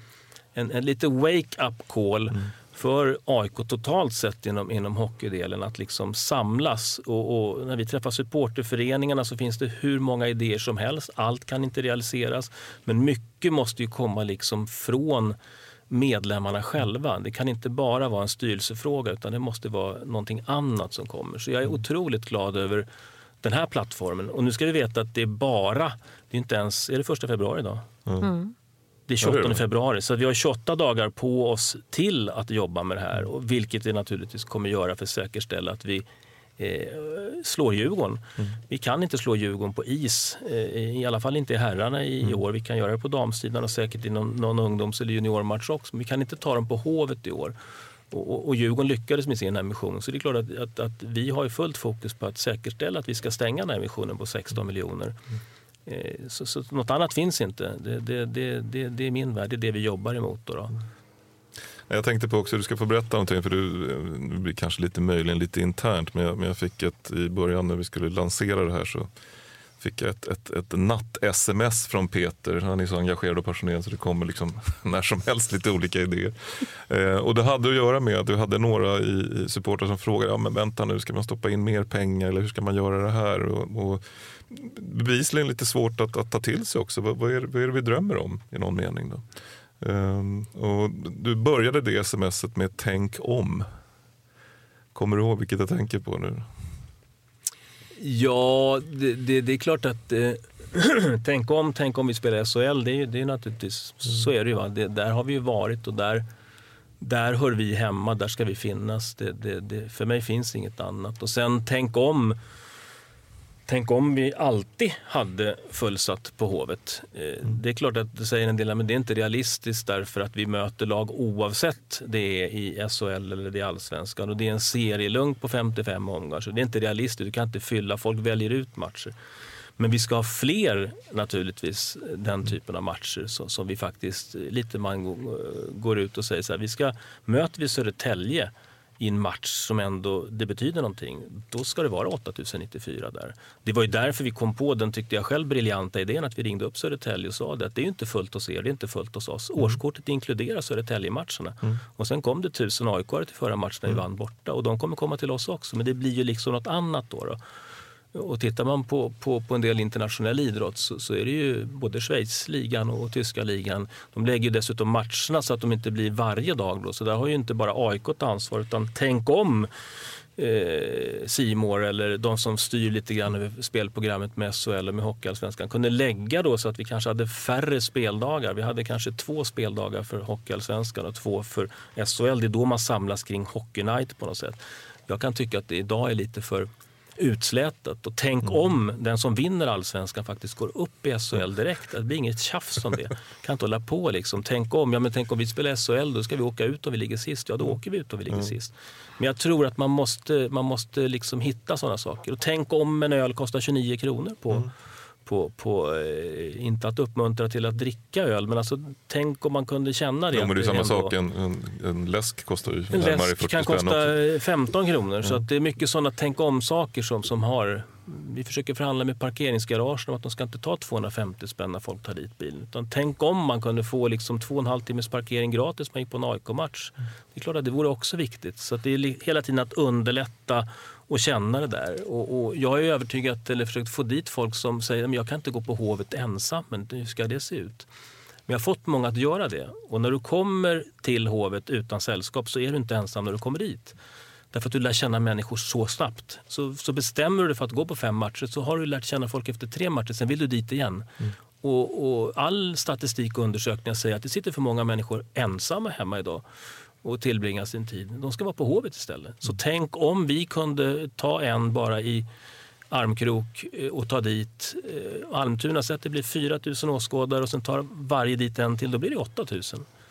en, en lite wake-up call mm för AIK totalt sett inom, inom hockeydelen att liksom samlas. Och, och, när vi träffar supporterföreningarna så finns det hur många idéer som helst. Allt kan inte realiseras. Men mycket måste ju komma liksom från medlemmarna själva. Det kan inte bara vara en styrelsefråga utan det måste vara någonting annat som kommer. Så jag är otroligt glad över den här plattformen. Och nu ska vi veta att det är bara, det är inte ens, är det första februari idag? Mm. Det är 28 ja, februari, så vi har 28 dagar på oss till att jobba med det här. Och vilket vi naturligtvis kommer göra för att säkerställa att vi eh, slår Djurgården. Mm. Vi kan inte slå Djurgården på is, eh, i alla fall inte i herrarna i mm. år. Vi kan göra det på damsidan och säkert i någon, någon ungdoms eller juniormatch också. Men vi kan inte ta dem på Hovet i år. Och, och, och Djurgården lyckades med sin emission. Så det är klart att, att, att vi har fullt fokus på att säkerställa att vi ska stänga den här emissionen på 16 miljoner. Mm. Eh, så, så något annat finns inte. Det, det, det, det, det är min värld, det är det vi jobbar emot. Då, då. Jag tänkte på också, du ska få berätta någonting för du, det blir kanske lite möjligen lite internt men jag, men jag fick ett i början när vi skulle lansera det här så fick jag ett, ett, ett natt-sms från Peter. Han är så engagerad och passionerad så det kommer liksom när som helst lite olika idéer. Eh, och det hade att göra med att du hade några i, i supportrar som frågade, ja men vänta nu, ska man stoppa in mer pengar eller hur ska man göra det här? Och, och bevisligen lite svårt att, att ta till sig också. Vad, vad, är, vad är det vi drömmer om i någon mening? Då? Eh, och du började det smset med tänk om. Kommer du ihåg vilket jag tänker på nu? Ja, det, det, det är klart att eh, tänk om, tänk om vi spelar SHL. Det är, det är naturligtvis, mm. så är det ju. Det, där har vi ju varit och där, där hör vi hemma, där ska vi finnas. Det, för mig finns inget annat. Och sen tänk om Tänk om vi alltid hade fullsatt på Hovet. Eh, mm. Det är klart att det säger en del, men det är inte realistiskt därför att vi möter lag oavsett det är i SHL eller det är allsvenskan. Och det är en serielugn på 55 omgångar, så det är inte realistiskt. Du kan inte fylla, folk väljer ut matcher. Men vi ska ha fler naturligtvis, den typen av matcher som, som vi faktiskt lite man går ut och säger så här, vi ska, möter vi Södertälje i en match som ändå det betyder någonting, då ska det vara 8094 där. Det var ju därför vi kom på den, tyckte jag själv, briljanta idén att vi ringde upp Södertälje och sa det, att det är inte fullt hos er, det är inte fullt hos oss. Mm. Årskortet inkluderar Södertälje-matcherna. Mm. Och sen kom det tusen aik till förra matchen när vi mm. vann borta och de kommer komma till oss också. Men det blir ju liksom något annat då. då. Och tittar man på, på, på en del internationell idrott så, så är det ju både Schweizligan och, och tyska ligan. De lägger dessutom matcherna så att de inte blir varje dag. Då. Så där har ju inte bara AIK ett ansvar utan tänk om eh, eller de som styr lite grann över spelprogrammet med SHL och med Hockeyallsvenskan kunde lägga då så att vi kanske hade färre speldagar. Vi hade kanske två speldagar för Hockeyallsvenskan och två för SHL. Det är då man samlas kring Hockey Night på något sätt. Jag kan tycka att det idag är lite för utslätat. Och tänk mm. om den som vinner allsvenskan faktiskt går upp i SHL direkt. Det blir inget tjafs om det. kan inte hålla på liksom. Tänk om, ja, men tänk om vi spelar SHL, då ska vi åka ut om vi ligger sist. Ja, då mm. åker vi ut om vi ligger mm. sist. Men jag tror att man måste, man måste liksom hitta sådana saker. Och tänk om en öl kostar 29 kronor på mm på, på eh, inte att uppmuntra till att dricka öl, men alltså, tänk om man kunde känna det. Ja, men det är samma sak, en, en, en, läsk kostar ju En läsk kan kosta 15 kronor, mm. så att det är mycket sådana tänk om-saker som, som har vi försöker förhandla med parkeringsgaragen om att de ska inte ta 250 spänn när folk tar dit bilen. Utan tänk om man kunde få liksom två och en halv timmes parkering gratis när man gick på en AIK-match. Det är klart att det vore också viktigt. Så det är hela tiden att underlätta och känna det där. Och, och jag är övertygad, eller försökt få dit folk som säger att jag kan inte gå på Hovet ensam, men hur ska det se ut? Men jag har fått många att göra det. Och när du kommer till Hovet utan sällskap så är du inte ensam när du kommer dit. Därför att du lär känna människor så snabbt. Så, så bestämmer du dig för att gå på fem matcher så har du lärt känna folk efter tre matcher, sen vill du dit igen. Mm. Och, och, all statistik och undersökningar säger att det sitter för många människor ensamma hemma idag och tillbringa sin tid. De ska vara på Hovet istället. Så tänk om vi kunde ta en bara i armkrok eh, och ta dit eh, Almtuna. Så att det blir 4 000 åskådare och sen tar varje dit en till. Då blir det 8 000.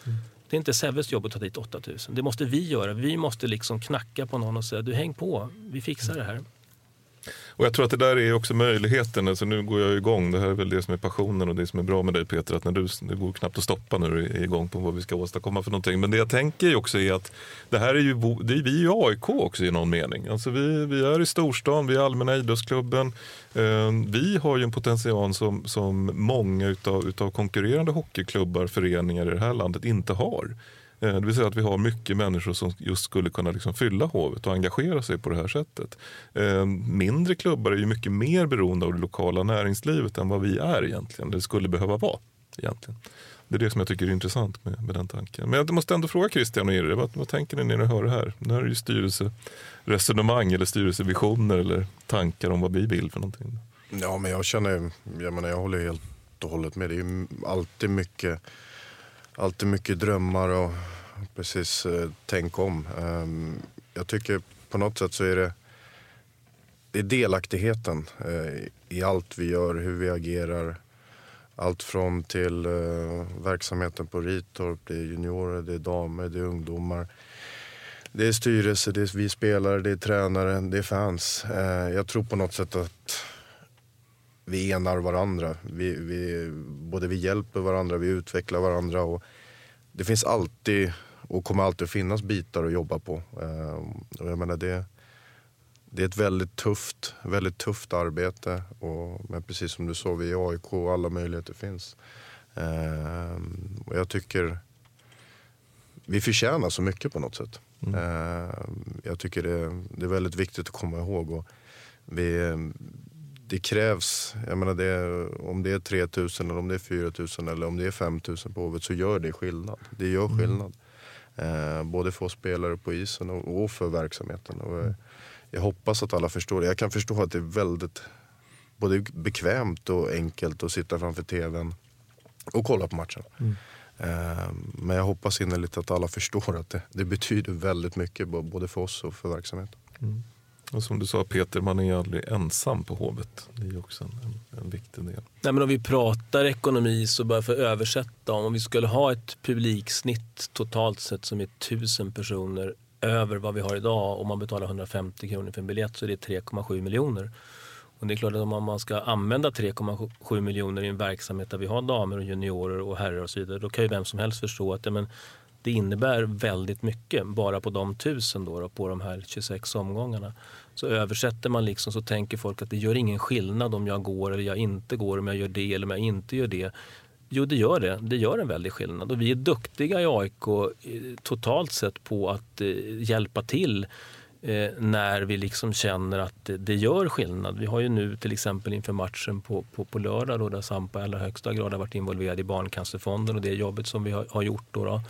Mm. Det är inte Säves jobb att ta dit 8 000. Det måste vi göra. Vi måste liksom knacka på någon och säga du häng på, vi fixar det här. Och jag tror att det där är också möjligheten. Alltså nu går jag igång. Det här är väl det som är passionen och det som är bra med dig Peter. Att när du, det går knappt att stoppa när du är igång på vad vi ska åstadkomma för någonting. Men det jag tänker också är att det här är ju, det är vi är ju AIK också i någon mening. Alltså vi, vi är i storstan, vi är allmänna idrottsklubben. Eh, vi har ju en potential som, som många utav, utav konkurrerande hockeyklubbar, föreningar i det här landet inte har. Eh, det vill säga att vi har mycket människor som just skulle kunna liksom fylla hovet och engagera sig på det här sättet. Eh, mindre klubbar är ju mycket mer beroende av det lokala näringslivet än vad vi är egentligen. Det skulle behöva vara egentligen. Det är det som jag tycker är intressant med, med den tanken. Men jag måste ändå fråga Christian och er, vad, vad tänker ni när ni hör det här? Det här är ju styrelseresonemang eller styrelsevisioner eller tankar om vad vi vill för någonting. Ja, men jag känner, jag menar jag håller helt och hållet med. Det är ju alltid mycket alltid mycket drömmar och precis eh, tänk om. Um, jag tycker på något sätt så är det, det är delaktigheten eh, i allt vi gör, hur vi agerar. Allt från till eh, verksamheten på Ritorp, det är juniorer, det är damer, det är ungdomar. Det är styrelse, det är vi spelare, det är tränare, det är fans. Eh, jag tror på något sätt att vi enar varandra. Vi, vi, både vi hjälper varandra, vi utvecklar varandra. Och det finns alltid och kommer alltid att finnas bitar att jobba på. Ehm, och jag menar det, det är ett väldigt tufft, väldigt tufft arbete. Och, men precis som du sa, vi är AIK och alla möjligheter finns. Ehm, och jag tycker vi förtjänar så mycket på något sätt. Mm. Ehm, jag tycker det, det, är väldigt viktigt att komma ihåg. Och vi, det krävs, jag menar det, om det är 3000 eller om det är 4000 eller om det är 5000 på Hovet så gör det skillnad. Det gör mm. skillnad. Mm. Eh, både för oss spelare på isen och, och för verksamheten. Och, eh, jag hoppas att alla förstår det. Jag kan förstå att det är väldigt både bekvämt och enkelt att sitta framför tvn och kolla på matchen. Mm. Eh, men jag hoppas innerligt att alla förstår att det, det betyder väldigt mycket både för oss och för verksamheten. Mm. Och som du sa Peter, man är aldrig ensam på Hovet. Det är också en, en viktig del. Nej, men om vi pratar ekonomi så bara för att översätta. Om vi skulle ha ett publiksnitt totalt sett som är tusen personer över vad vi har idag. och man betalar 150 kronor för en biljett så är det 3,7 miljoner. Och det är klart att om man ska använda 3,7 miljoner i en verksamhet där vi har damer och juniorer och herrar och så vidare. Då kan ju vem som helst förstå att ja, men, det innebär väldigt mycket bara på de tusen då, då, på de här 26 omgångarna. Så översätter man liksom så tänker folk att det gör ingen skillnad om jag går eller jag inte går, om jag gör det eller om jag inte gör det. Jo, det gör det. Det gör en väldig skillnad. Och vi är duktiga i AIK eh, totalt sett på att eh, hjälpa till eh, när vi liksom känner att det, det, gör skillnad. Vi har ju nu till exempel inför matchen på, på, på lördag då, där Sampa i allra högsta grad har varit involverad i Barncancerfonden och det jobbet som vi har, har gjort. Då, då eh,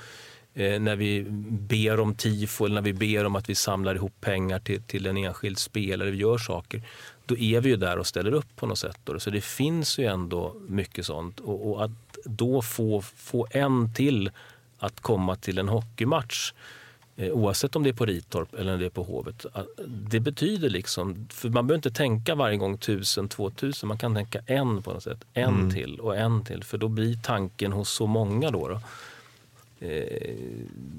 när vi ber om tifo eller när vi ber om att vi samlar ihop pengar till, till en enskild spelare, vi gör saker, då är vi ju där och ställer upp på något sätt. Då. Så det finns ju ändå mycket sånt. Och, och, att då få, få en till att komma till en hockeymatch Eh, oavsett om det är på Ritorp eller om det är på Hovet. Det betyder liksom, för man behöver inte tänka varje gång tusen, två tusen. Man kan tänka en på något sätt. En mm. till och en till. För då blir tanken hos så många då. då. Eh,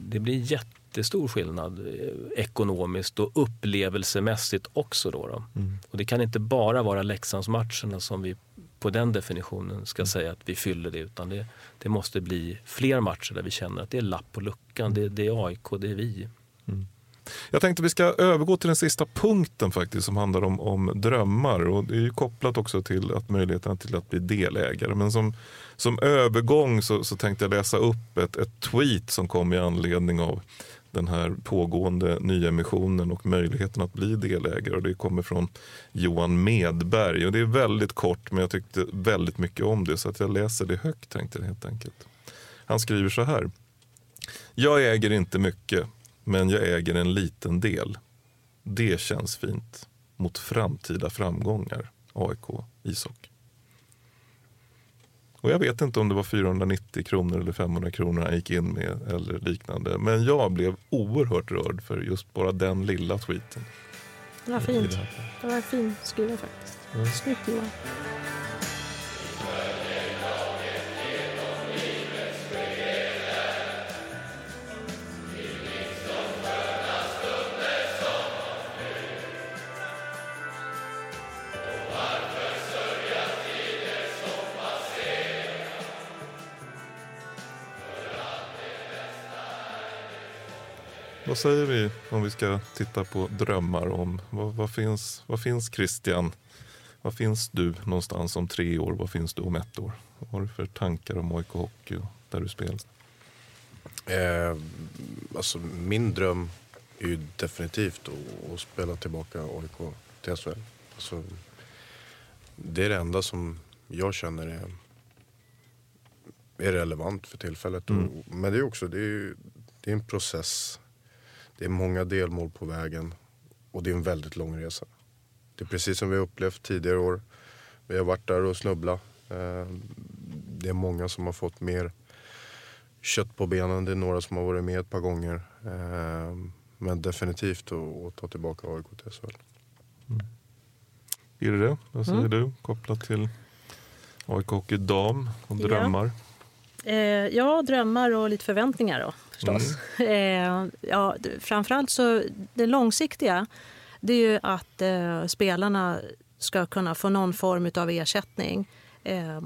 det blir jättestor skillnad eh, ekonomiskt och upplevelsemässigt också. Då, då. Mm. Och det kan inte bara vara Leksandsmatcherna som vi på den definitionen ska mm. säga att vi fyller det. Utan det, det, måste bli fler matcher där vi känner att det är lapp på luckan. Det, det är AIK, det är vi. Mm. Jag tänkte vi ska övergå till den sista punkten faktiskt som handlar om, om drömmar. Och det är ju kopplat också till att möjligheten till att bli delägare. Men som, som övergång så, så tänkte jag läsa upp ett, ett tweet som kom i anledning av den här pågående nyemissionen och möjligheten att bli delägare. Och det kommer från Johan Medberg. Och det är väldigt kort men jag tyckte väldigt mycket om det så att jag läser det högt tänkte jag helt enkelt. Han skriver så här. Jag äger inte mycket men jag äger en liten del. Det känns fint mot framtida framgångar. AIK ishockey. Och jag vet inte om det var 490 kronor eller 500 kronor han gick in med eller liknande. Men jag blev oerhört rörd för just bara den lilla tweeten. Det var fint. Det var fint skrivet faktiskt. Mm. Snyggt Johan. Säger vi om vi ska titta på drömmar om vad, vad, finns, vad finns Christian? Vad finns du någonstans om tre år? Vad finns du om ett år? Vad har du för tankar om AIK Hockey och där du spelar? Eh, alltså min dröm är ju definitivt att, att spela tillbaka AIK till SHL. Alltså, det är det enda som jag känner är, är relevant för tillfället. Mm. Men det är också det är, det är en process det är många delmål på vägen och det är en väldigt lång resa. Det är precis som vi upplevt tidigare år. Vi har varit där och snubblat. Eh, det är många som har fått mer kött på benen. Det är några som har varit med ett par gånger. Eh, men definitivt att ta tillbaka AIK till SHL. Mm. Irre, vad säger mm. du kopplat till AIK Hockey Dam och drömmar? Ja. Eh, ja, drömmar och lite förväntningar då förstås. Mm. Eh, ja, framförallt så det långsiktiga det är ju att eh, spelarna ska kunna få någon form av ersättning eh,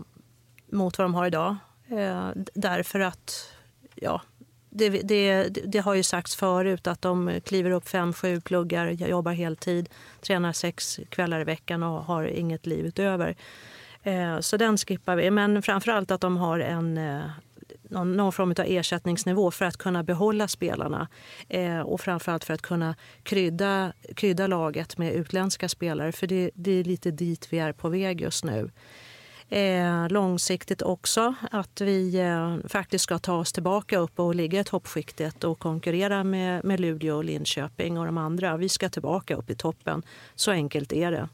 mot vad de har idag. Eh, därför att ja, det, det, det, har ju sagts förut att de kliver upp fem, sju pluggar, jobbar heltid, tränar sex kvällar i veckan och har inget liv utöver. Eh, så den skippar vi. Men framförallt att de har en, eh, någon, någon form av ersättningsnivå för att kunna behålla spelarna. Eh, och framförallt för att kunna krydda, krydda laget med utländska spelare. För det, det är lite dit vi är på väg just nu. Eh, långsiktigt också att vi eh, faktiskt ska ta oss tillbaka upp och ligga i toppskiktet och konkurrera med, med Luleå, Linköping och de andra. Vi ska tillbaka upp i toppen. Så enkelt är det.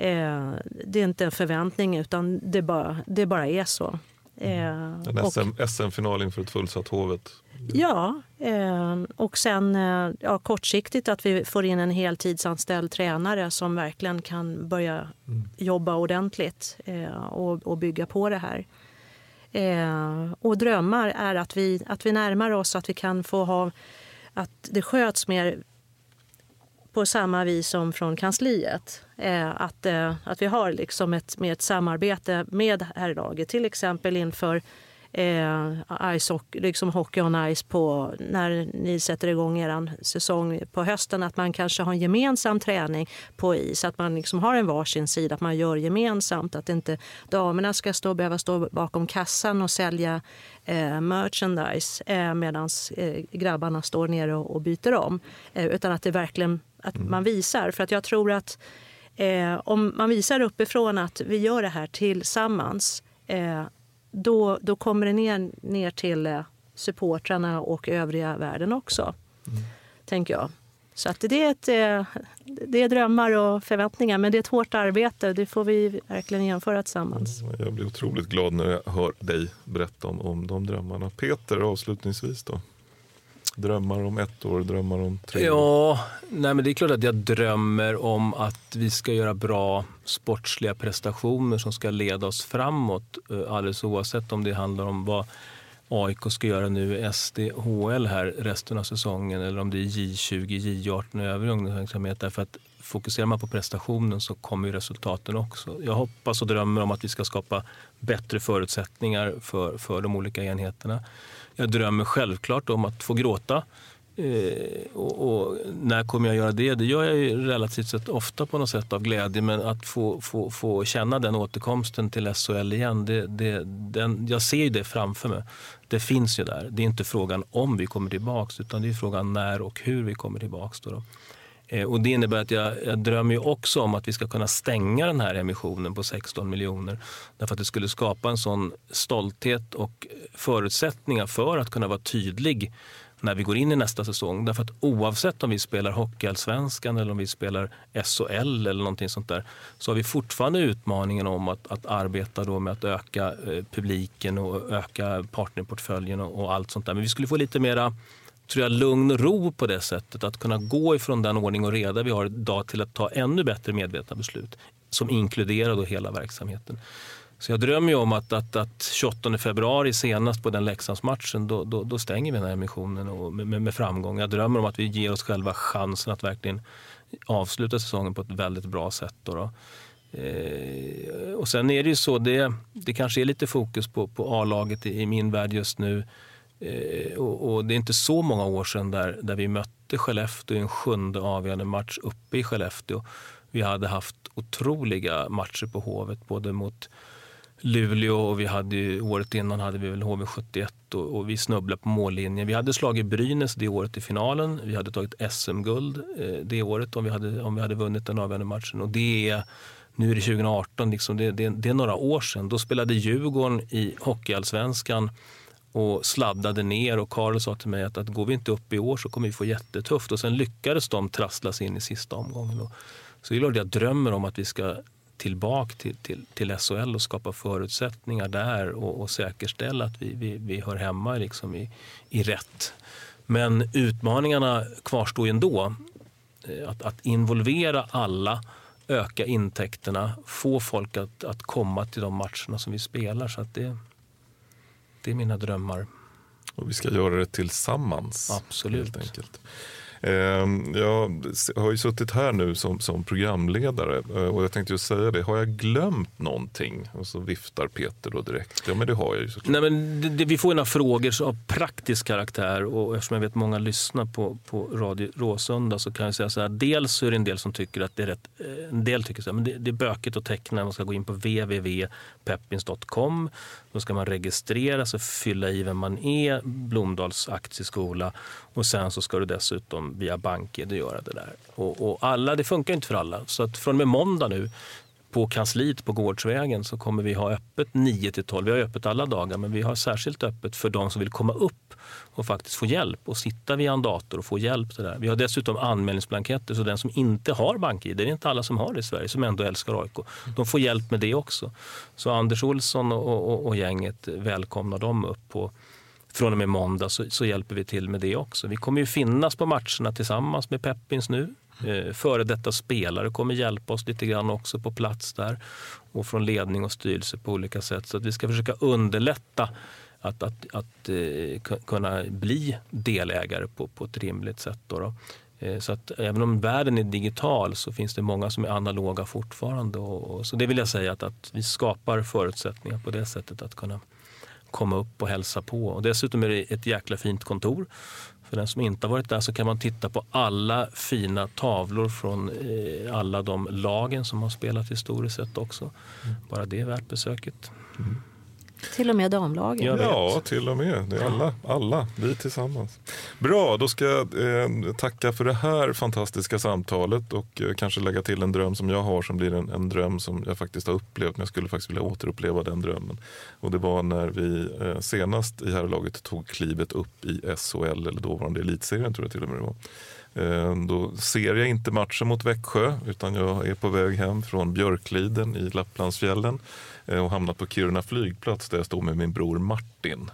Eh, det är inte en förväntning utan det bara, det bara är så. Eh, en SM, SM-final inför ett fullsatt Hovet. Ja, eh, och sen eh, ja, kortsiktigt att vi får in en heltidsanställd tränare som verkligen kan börja mm. jobba ordentligt eh, och, och, bygga på det här. Eh, och drömmar är att vi, att vi närmar oss, att vi kan få ha att det sköts mer på samma vis som från kansliet. Eh, att, eh, att vi har liksom ett, med ett samarbete med herrlaget, till exempel inför eh, ice liksom hockey on ice på, när ni sätter igång er säsong på hösten. Att man kanske har en gemensam träning på is, att man liksom har en varsin sida, att man gör gemensamt. Att inte damerna ska stå, behöva stå bakom kassan och sälja eh, merchandise eh, medan eh, grabbarna står nere och, och byter om. Eh, utan att det verkligen att mm. man visar. För att jag tror att eh, om man visar uppifrån att vi gör det här tillsammans eh, då, då kommer det ner, ner till eh, supportrarna och övriga världen också. Mm. Tänker jag. Så att det, är ett, eh, det är drömmar och förväntningar, men det är ett hårt arbete. Det får vi verkligen genomföra tillsammans. Mm, jag blir otroligt glad när jag hör dig berätta om, om de drömmarna. Peter, avslutningsvis då? Drömmar om ett år, drömmar om tre år? Ja, nej men det är klart att jag drömmer om att vi ska göra bra sportsliga prestationer som ska leda oss framåt. eh, Alldeles oavsett om det handlar om vad AIK ska göra nu i SDHL här resten av säsongen eller om det är J20, J18 och övrig ungdomsverksamhet. Därför att fokuserar man på prestationen så kommer ju resultaten också. Jag hoppas och drömmer om att vi ska skapa bättre förutsättningar för, för de olika enheterna. Jag drömmer självklart om att få gråta. Eh, och, och när kommer jag göra det? Det gör jag ju relativt sett ofta på något sätt av glädje. Men att få, få, få känna den återkomsten till SHL igen, det, det, den, jag ser ju det framför mig. Det finns ju där. Det är inte frågan om vi kommer tillbaka utan det är frågan när och hur vi kommer tillbaka. Då då. Eh, och det innebär att jag, jag drömmer ju också om att vi ska kunna stänga den här emissionen på 16 miljoner. Därför att det skulle skapa en sån stolthet och förutsättningar för att kunna vara tydlig när vi går in i nästa säsong. Därför att oavsett om vi spelar Hockeyallsvenskan eller om vi spelar SHL eller någonting sånt där så har vi fortfarande utmaningen om att, att arbeta då med att öka eh, publiken och öka partnerportföljen och, och allt sånt där. Men vi skulle få lite mera tror jag, lugn och ro på det sättet. Att kunna gå ifrån den ordning och reda vi har idag till att ta ännu bättre medvetna beslut som inkluderar då hela verksamheten. Så jag drömmer ju om att, att, att 28 februari senast på den Leksandsmatchen, då, då, då stänger vi den här emissionen och med, med, med framgång. Jag drömmer om att vi ger oss själva chansen att verkligen avsluta säsongen på ett väldigt bra sätt. Då då. Eh, och sen är det ju så, det, det kanske är lite fokus på, på A-laget i, i min värld just nu. Eh, och, och, det är inte så många år sedan där, där vi mötte Skellefteå i en sjunde avgörande match uppe i Skellefteå. Vi hade haft otroliga matcher på Hovet, både mot Luleå och vi hade ju, året innan hade vi väl HV71 och, och vi snubblade på mållinjen. Vi hade slagit Brynäs det året i finalen. Vi hade tagit SM-guld eh, det året om vi, hade, om vi hade vunnit den avgörande matchen. Och det är, nu är det 2018, liksom, det, det, det är några år sedan. Då spelade Djurgården i Hockeyallsvenskan och sladdade ner och Karl sa till mig att, att går vi inte upp i år så kommer vi få jättetufft. Och sen lyckades de trassla sig in i sista omgången. Och, så det är klart jag drömmer om att vi ska tillbaka till, till, till SHL och skapa förutsättningar där och, och säkerställa att vi, vi, vi hör hemma liksom i, i rätt. Men utmaningarna kvarstår ju ändå. Eh, att, att involvera alla, öka intäkterna, få folk att, att komma till de matcherna som vi spelar. Så att det, det är mina drömmar. Och vi ska göra det tillsammans. Absolut. Helt enkelt. Ehm, Jag har ju suttit här nu som, som programledare eh, och jag tänkte ju säga det. Har jag glömt någonting? Och så viftar Peter då direkt. Ja men det har jag ju såklart. Nej, men det, det, vi får ju några frågor av praktisk karaktär och eftersom jag vet många lyssnar på, på Radio Råsunda så kan jag säga så här. Dels så är det en del som tycker att det är rätt, eh, en del tycker så här, men det, det är bökigt att teckna. Man ska gå in på www.peppins.com. Då ska man registrera sig, fylla i vem man är, Blomdals aktieskola och sen så ska du dessutom via BankID göra det där. Och, och alla, det funkar inte för alla. Så att från och med måndag nu på kansliet på Gårdsvägen så kommer vi ha öppet 9 till 12. Vi har öppet alla dagar men vi har särskilt öppet för de som vill komma upp och faktiskt få hjälp och sitta vid en dator och få hjälp. Det där. Vi har dessutom anmälningsblanketter så den som inte har BankID, det är inte alla som har det i Sverige, som ändå älskar AIK, de får hjälp med det också. Så Anders Olsson och, och, och gänget välkomnar dem upp på från och med måndag så, så, hjälper vi till med det också. Vi kommer ju finnas på matcherna tillsammans med Peppins nu. Eh, före detta spelare kommer hjälpa oss lite grann också på plats där och från ledning och styrelse på olika sätt. Så att vi ska försöka underlätta att, att, att eh, kunna bli delägare på, på ett rimligt sätt. Då, då. Eh, så att även om världen är digital så finns det många som är analoga fortfarande. Och, och, så det vill jag säga att, att vi skapar förutsättningar på det sättet att kunna komma upp och hälsa på. Och dessutom är det ett jäkla fint kontor. För den som inte har varit där så kan man titta på alla fina tavlor från eh, alla de lagen som har spelat historiskt sett också. Mm. Bara det är värt besöket. Mm. Till och med damlagen. Ja, till och med. Det är alla, alla, vi tillsammans. Bra, då ska jag eh, tacka för det här fantastiska samtalet och eh, kanske lägga till en dröm som jag har som blir en, en, dröm som jag faktiskt har upplevt. Men jag skulle faktiskt vilja återuppleva den drömmen. Och det var när vi eh, senast i herrlaget tog klivet upp i SHL, eller dåvarande elitserien tror jag till och med det var. Då ser jag inte matchen mot Växjö utan jag är på väg hem från Björkliden i Lapplandsfjällen Eh, och hamnat på Kiruna flygplats där jag stod med min bror Martin.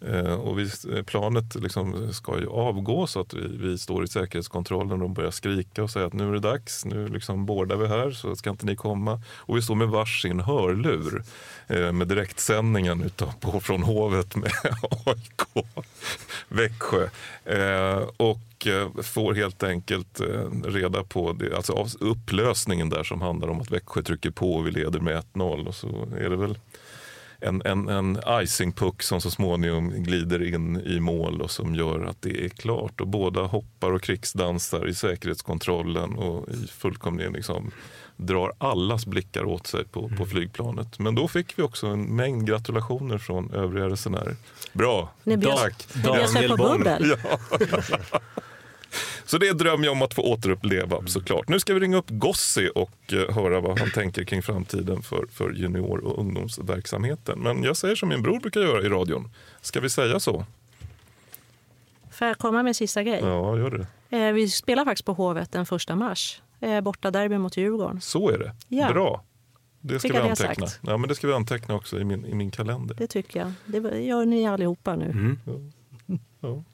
Eh, och vi, eh, planet liksom ska ju avgå så att vi, vi står i säkerhetskontrollen och de börjar skrika och säga att nu är det dags, nu liksom bordar vi här så ska inte ni komma. Och vi står med varsin hörlur eh, med direktsändningen utav, från hovet med AIK Växjö. Eh, och eh, får helt enkelt reda på det, alltså upplösningen där som handlar om att Växjö trycker på och vi leder med 1-0 och så är det väl en, en, en icingpuck som så småningom glider in i mål och som gör att det är klart. Och båda hoppar och krigsdansar i säkerhetskontrollen och i fullkomligen liksom drar allas blickar åt sig på, på mm. flygplanet. Men då fick vi också en mängd gratulationer från övriga resenärer. Bra, tack! Daniel Bombel. Ja. Så det drömmer jag om att få återuppleva såklart. Nu ska vi ringa upp Gossi och eh, höra vad han tänker kring framtiden för, för junior och ungdomsverksamheten. Men jag säger som min bror brukar göra i radion. Ska vi säga så? Får jag komma med en sista grej? Ja, gör det. Eh, vi spelar faktiskt på Hovet den första mars. Eh, borta derby mot Djurgården. Så är det. Ja. Bra. Det ska vi anteckna. Ja, men det ska vi anteckna också i min, i min kalender. Det tycker jag. Det gör ni allihopa nu. Mm. Ja. Ja.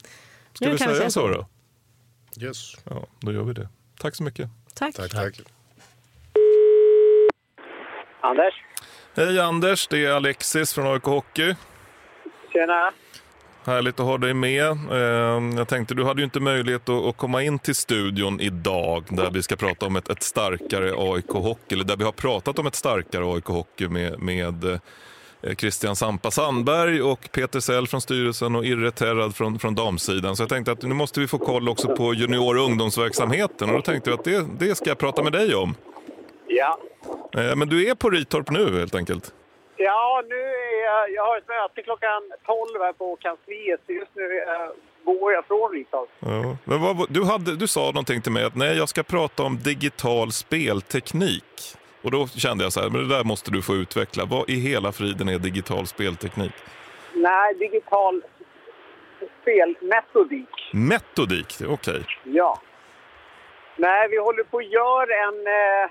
Ska nu vi säga så då? Yes. Ja, då gör vi det. Tack så mycket. Tack. Tack, tack. Anders. Hej Anders, det är Alexis från AIK Hockey. Tjena. Härligt att ha dig med. Ehm, jag tänkte, du hade ju inte möjlighet att komma in till studion idag där vi ska prata om ett, ett starkare AIK Hockey, eller där vi har pratat om ett starkare AIK Hockey med, med Christian Sampa Sandberg och Peter Sell från styrelsen och Irre Terrad från, från damsidan. Så jag tänkte att nu måste vi få koll också på junior och ungdomsverksamheten och då tänkte jag att det, det ska jag prata med dig om. Ja. Eh, men du är på Ritorp nu helt enkelt? Ja, nu är jag, jag har ett möte klockan 12 här på kansliet. Just nu eh, går jag från Ritorp. Ja. Men vad, du, hade, du sa någonting till mig att nej, jag ska prata om digital spelteknik. Och då kände jag så här, men det där måste du få utveckla. Vad i hela friden är digital spelteknik? Nej, digital spelmetodik. Metodik, okej. Okay. Ja. Nej, vi håller på att göra en, eh,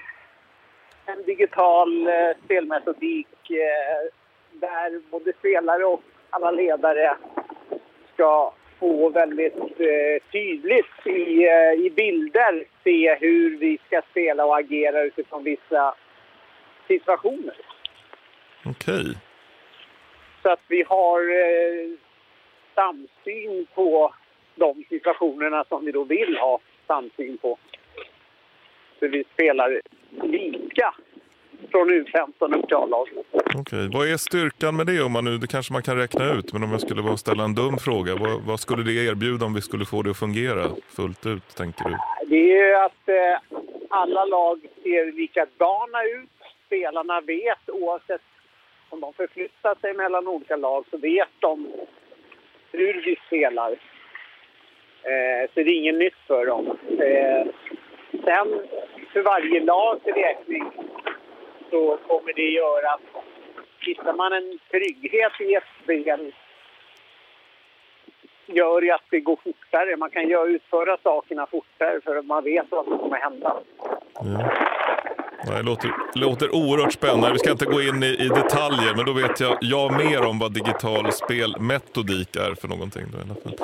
en digital eh, spelmetodik eh, där både spelare och alla ledare ska få väldigt tydligt i, i bilder se hur vi ska spela och agera utifrån vissa situationer. Okej. Okay. Så att vi har eh, samsyn på de situationerna som vi då vill ha samsyn på. Så vi spelar lika från U15 upp till A-laget. Okej, okay. vad är styrkan med det? Om man nu, det kanske man kan räkna ut, men om jag skulle bara ställa en dum fråga. Vad, vad, skulle det erbjuda om vi skulle få det att fungera fullt ut, tänker du? Det är ju att eh, alla lag ser likadana ut spelarna vet, oavsett om de förflyttar sig mellan olika lag, så vet de hur vi spelar. Eh, så det är inget nytt för dem. Eh, sen för varje lags räkning så kommer det göra att hittar man en trygghet i ett spel gör ju att det går fortare. Man kan göra utföra sakerna fortare för man vet vad som kommer hända. Ja. Det låter, låter oerhört spännande. Vi ska inte gå in i, i, detaljer, men då vet jag, jag mer om vad digital spelmetodik är för någonting. Då, i alla fall.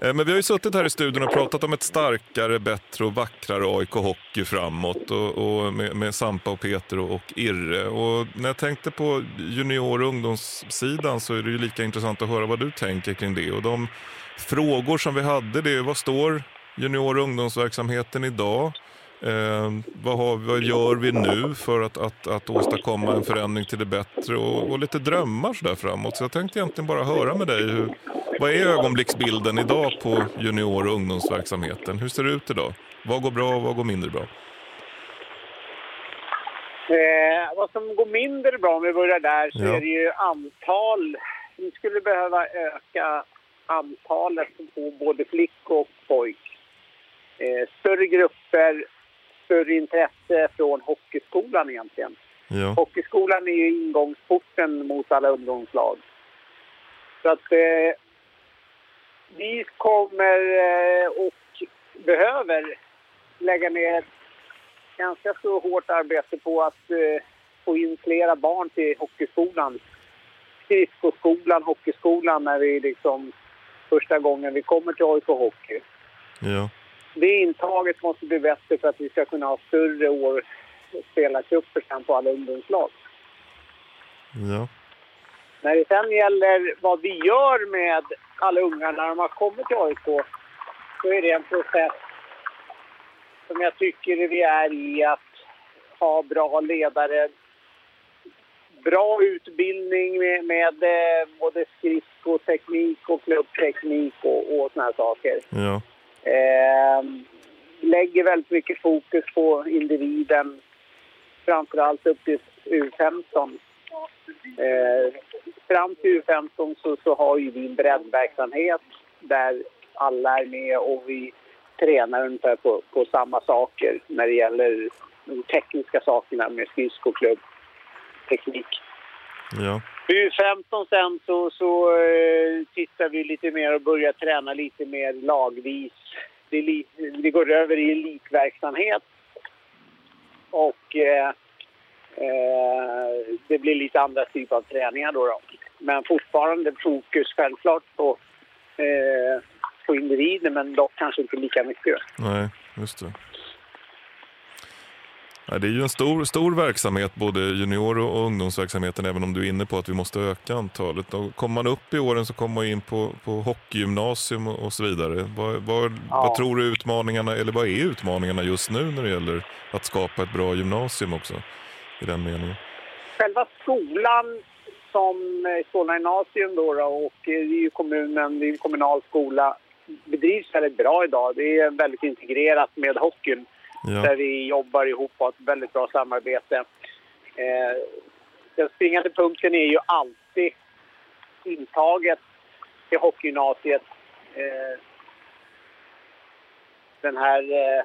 Ja. Men vi har ju suttit här i studion och pratat om ett starkare, bättre och vackrare AIK Hockey framåt och, och med, med, Sampa och Peter och, och, Irre. Och när jag tänkte på junior och ungdomssidan så är det ju lika intressant att höra vad du tänker kring det. Och de frågor som vi hade, det är vad står junior och ungdomsverksamheten idag? Eh, vad, har, vad, gör vi nu för att, att, att åstadkomma en förändring till det bättre och, och lite drömmar så där framåt. Så jag tänkte egentligen bara höra med dig, hur, vad är ögonblicksbilden idag på junior och ungdomsverksamheten? Hur ser det ut idag? Vad går bra och vad går mindre bra? Eh, vad som går mindre bra, om vi börjar där, så ja. är det ju antal. Vi skulle behöva öka antalet på både flick och pojk. Eh, större grupper, större intresse från hockeyskolan egentligen. Ja. Hockeyskolan är ju ingångsporten mot alla ungdomslag. Så att eh, vi kommer eh, och behöver lägga ner ganska så hårt arbete på att eh, få in flera barn till hockeyskolan. skridskoskolan, hockeyskolan när vi liksom första gången vi kommer till AIK Hockey. Ja. Det intaget måste bli bättre för att vi ska kunna ha större år spelargrupper sen på alla ungdomslag. Ja. När det sen gäller vad vi gör med alla ungar när de har kommit till AIK så är det en process som jag tycker vi är i att ha bra ledare. Bra utbildning med, med eh, både skridskoteknik och klubbteknik och, och såna här saker. Ja. Eh, lägger väldigt mycket fokus på individen, framförallt upp till U15. Eh, fram till U15 så, så har ju vi en breddverksamhet där alla är med och vi tränar ungefär på, på samma saker när det gäller de tekniska sakerna med skridskoklubb, teknik. Ja. U15 sen så, så eh, tittar vi lite mer och börjar träna lite mer lagvis. Det, li, det går över i elitverksamhet. Och eh, eh, det blir lite andra typer av träningar då. då. Men fortfarande fokus självklart på, eh, på individen men dock kanske inte lika mycket. Nej, just det. Det är ju en stor, stor verksamhet, både junior och ungdomsverksamheten, även om du är inne på att vi måste öka antalet. Och kommer man upp i åren så kommer man in på, på hockeygymnasium och, och så vidare. Vad, vad, Ja. vad tror du utmaningarna, eller vad är utmaningarna just nu när det gäller att skapa ett bra gymnasium också? I den meningen. Själva skolan som eh, Solna gymnasium då, då och eh, det är ju kommunen, det är en kommunal skola, bedrivs väldigt bra idag. Det är väldigt integrerat med hockeyn Ja. där vi jobbar ihop och har ett väldigt bra samarbete. Eh, den springande punkten är ju alltid intaget till hockeygymnasiet. Eh, den här eh,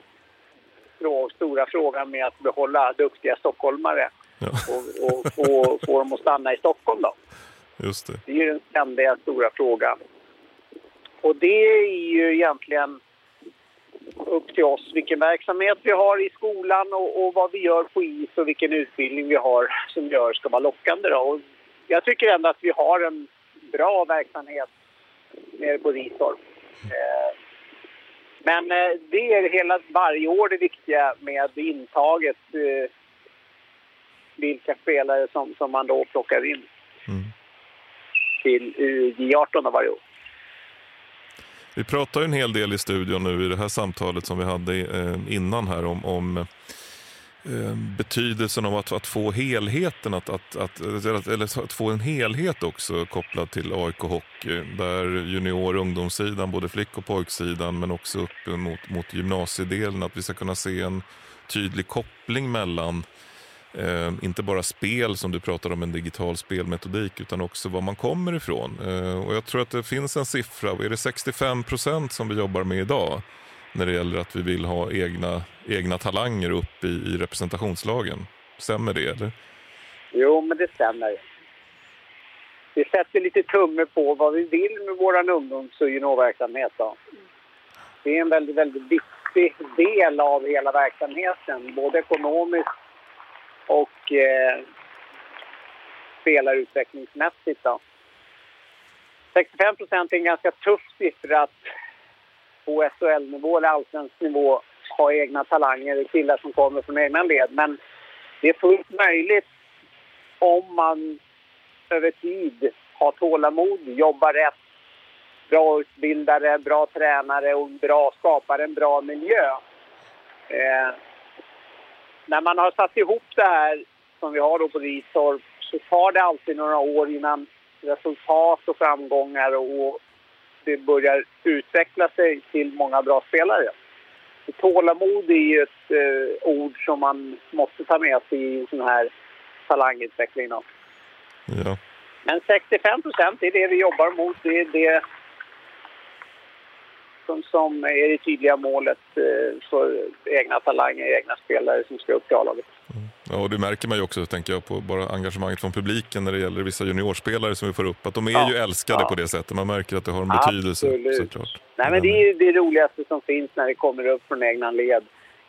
stora frågan med att behålla duktiga stockholmare Ja. och, och få, få dem att stanna i Stockholm. Då. Just det. Det är ju den ständiga stora frågan. Och det är ju egentligen upp till oss vilken verksamhet vi har i skolan och, och vad vi gör på is och vilken utbildning vi har som gör ska vara lockande. Då. Och jag tycker ändå att vi har en bra verksamhet nere på Ristorp. Eh, men eh, det är hela varje år det viktiga med intaget. Eh, vilka spelare som, som man då plockar in Mm. till J18 varje år. Vi pratar ju en hel del i studion nu i det här samtalet som vi hade eh, innan här om, om eh, betydelsen av att, att få helheten, att, att, att, eller, eller att få en helhet också kopplad till AIK Hockey. Där junior och ungdomssidan, både flick och pojksidan men också upp mot, mot gymnasiedelen. Att vi ska kunna se en tydlig koppling mellan Eh, inte bara spel som du pratar om, en digital spelmetodik, utan också var man kommer ifrån. Eh, och jag tror att det finns en siffra, är det 65 procent som vi jobbar med idag? När det gäller att vi vill ha egna, egna talanger upp i, i representationslagen. Stämmer det eller? Jo, men det stämmer. Vi sätter lite tumme på vad vi vill med vår ungdoms och juniorverksamhet. Då. Det är en väldigt, väldigt viktig del av hela verksamheten, både ekonomiskt och eh, spelarutvecklingsmässigt. Då. 65 procent är en ganska tuff siffra att på SHL-nivå eller allsvensk nivå ha egna talanger, killar som kommer från egna led. Men det är fullt möjligt om man över tid har tålamod, jobbar rätt, bra utbildare, bra tränare och bra, skapar en bra miljö. Eh, när man har satt ihop det här som vi har då på Ristorp så tar det alltid några år innan resultat och framgångar och det börjar utveckla sig till många bra spelare. Så tålamod är ju ett eh, ord som man måste ta med sig i en sån här talangutveckling. Ja. Men 65 procent är det vi jobbar mot. Det är det som, som är det tydliga målet eh, för egna talanger, egna spelare som ska upp till A-laget. Ja, och det märker man ju också, tänker jag, på bara engagemanget från publiken när det gäller vissa juniorspelare som vi får upp. Att de är Ja, ju älskade ja. på det sättet. Man märker att det har en betydelse Absolut. såklart. Nej, men det är ju det roligaste som finns när det kommer upp från egna led.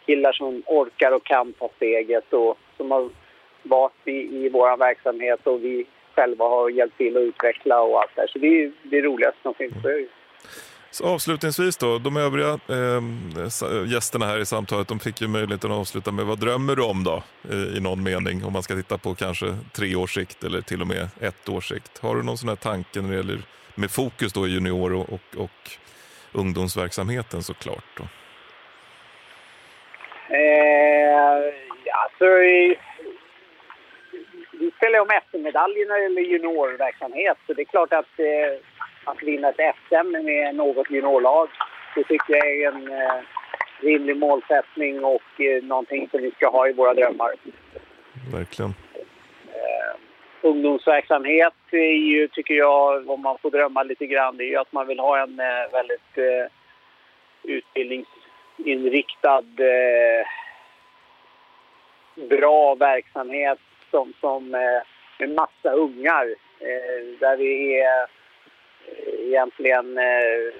Killar som orkar och kan ta steget och som har varit i, i vår verksamhet och vi själva har hjälpt till att utveckla och allt det Så det är det roligaste som finns. Mm. Så avslutningsvis då, de övriga eh, gästerna här i samtalet de fick ju möjligheten att avsluta med vad drömmer du om då i, i någon mening om man ska titta på kanske tre års sikt eller till och med ett års sikt. Har du någon sån här tanke när det gäller med fokus då i junior och, och, och ungdomsverksamheten såklart? Då? Eh, alltså, eh, vi spelar ju om SM-medaljer när det gäller juniorverksamhet så det är klart att eh, att vinna ett SM med något juniorlag. Det tycker jag är en eh, rimlig målsättning och eh, någonting som vi ska ha i våra drömmar. Verkligen. Eh, ungdomsverksamhet är ju, tycker jag, om man får drömma lite grann, det är ju att man vill ha en eh, väldigt eh, utbildningsinriktad eh, bra verksamhet som, som eh, med massa ungar. Eh, där vi är egentligen eh,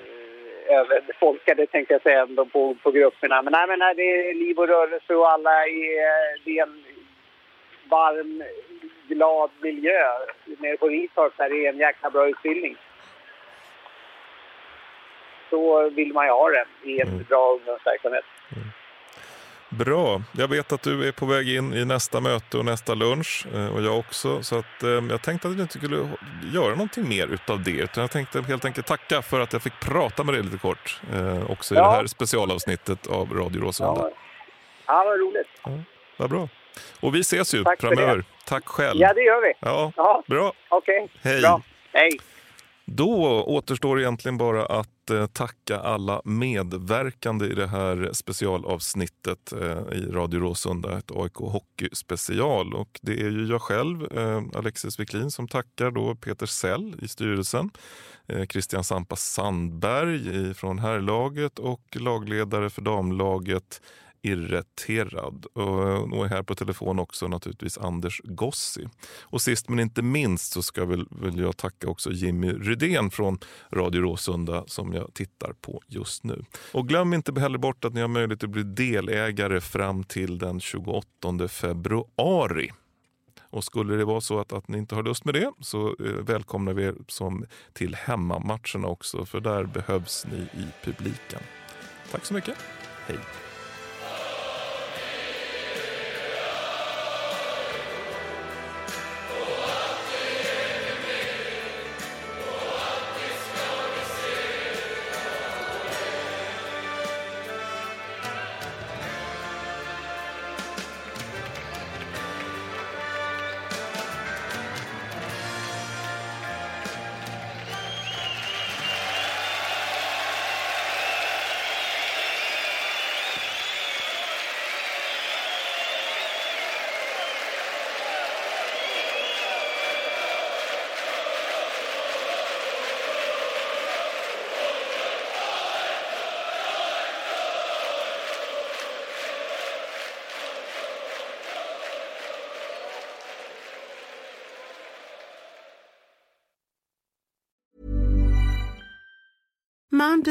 överbefolkade tänkte jag säga ändå på, på grupperna. Men nej, men nej, det är liv och rörelse och alla är, det är en varm, glad miljö. Nere på Ristorp där det är en jäkla bra utbildning. Så vill man ju ha det i en mm. bra ungdomsverksamhet. Bra. Jag vet att du är på väg in i nästa möte och nästa lunch eh, och jag också. Så att, eh, jag tänkte att du inte skulle göra någonting mer utav det. Utan jag tänkte helt enkelt tacka för att jag fick prata med dig lite kort. Eh, också i ja. det här specialavsnittet av Radio Råsunda. Ja, ja vad roligt. Ja, vad bra. Och vi ses ju Tack framöver. Tack själv. Ja, det gör vi. Ja, ja. Bra. Okej. Okay. Hej. Bra. Hej. Då återstår egentligen bara att eh, tacka alla medverkande i det här specialavsnittet eh, i Radio Råsunda, ett AIK Hockey special. Och det är ju jag själv, eh, Alexis Wiklin, som tackar då Peter Sell i styrelsen, Christian Sampa Sandberg från herrlaget och lagledare för damlaget irriterad. Och eh, är här på telefon också naturligtvis Anders Gossi. Och sist men inte minst så ska väl, vill jag tacka också Jimmy Rydén från Radio Råsunda som jag tittar på just nu. Och glöm inte heller bort att ni har möjlighet att bli delägare fram till den 28 februari. Och skulle det vara så att, att ni inte har lust med det så eh, välkomnar vi er som till hemmamatcherna också för där behövs ni i publiken. Tack så mycket. Hej!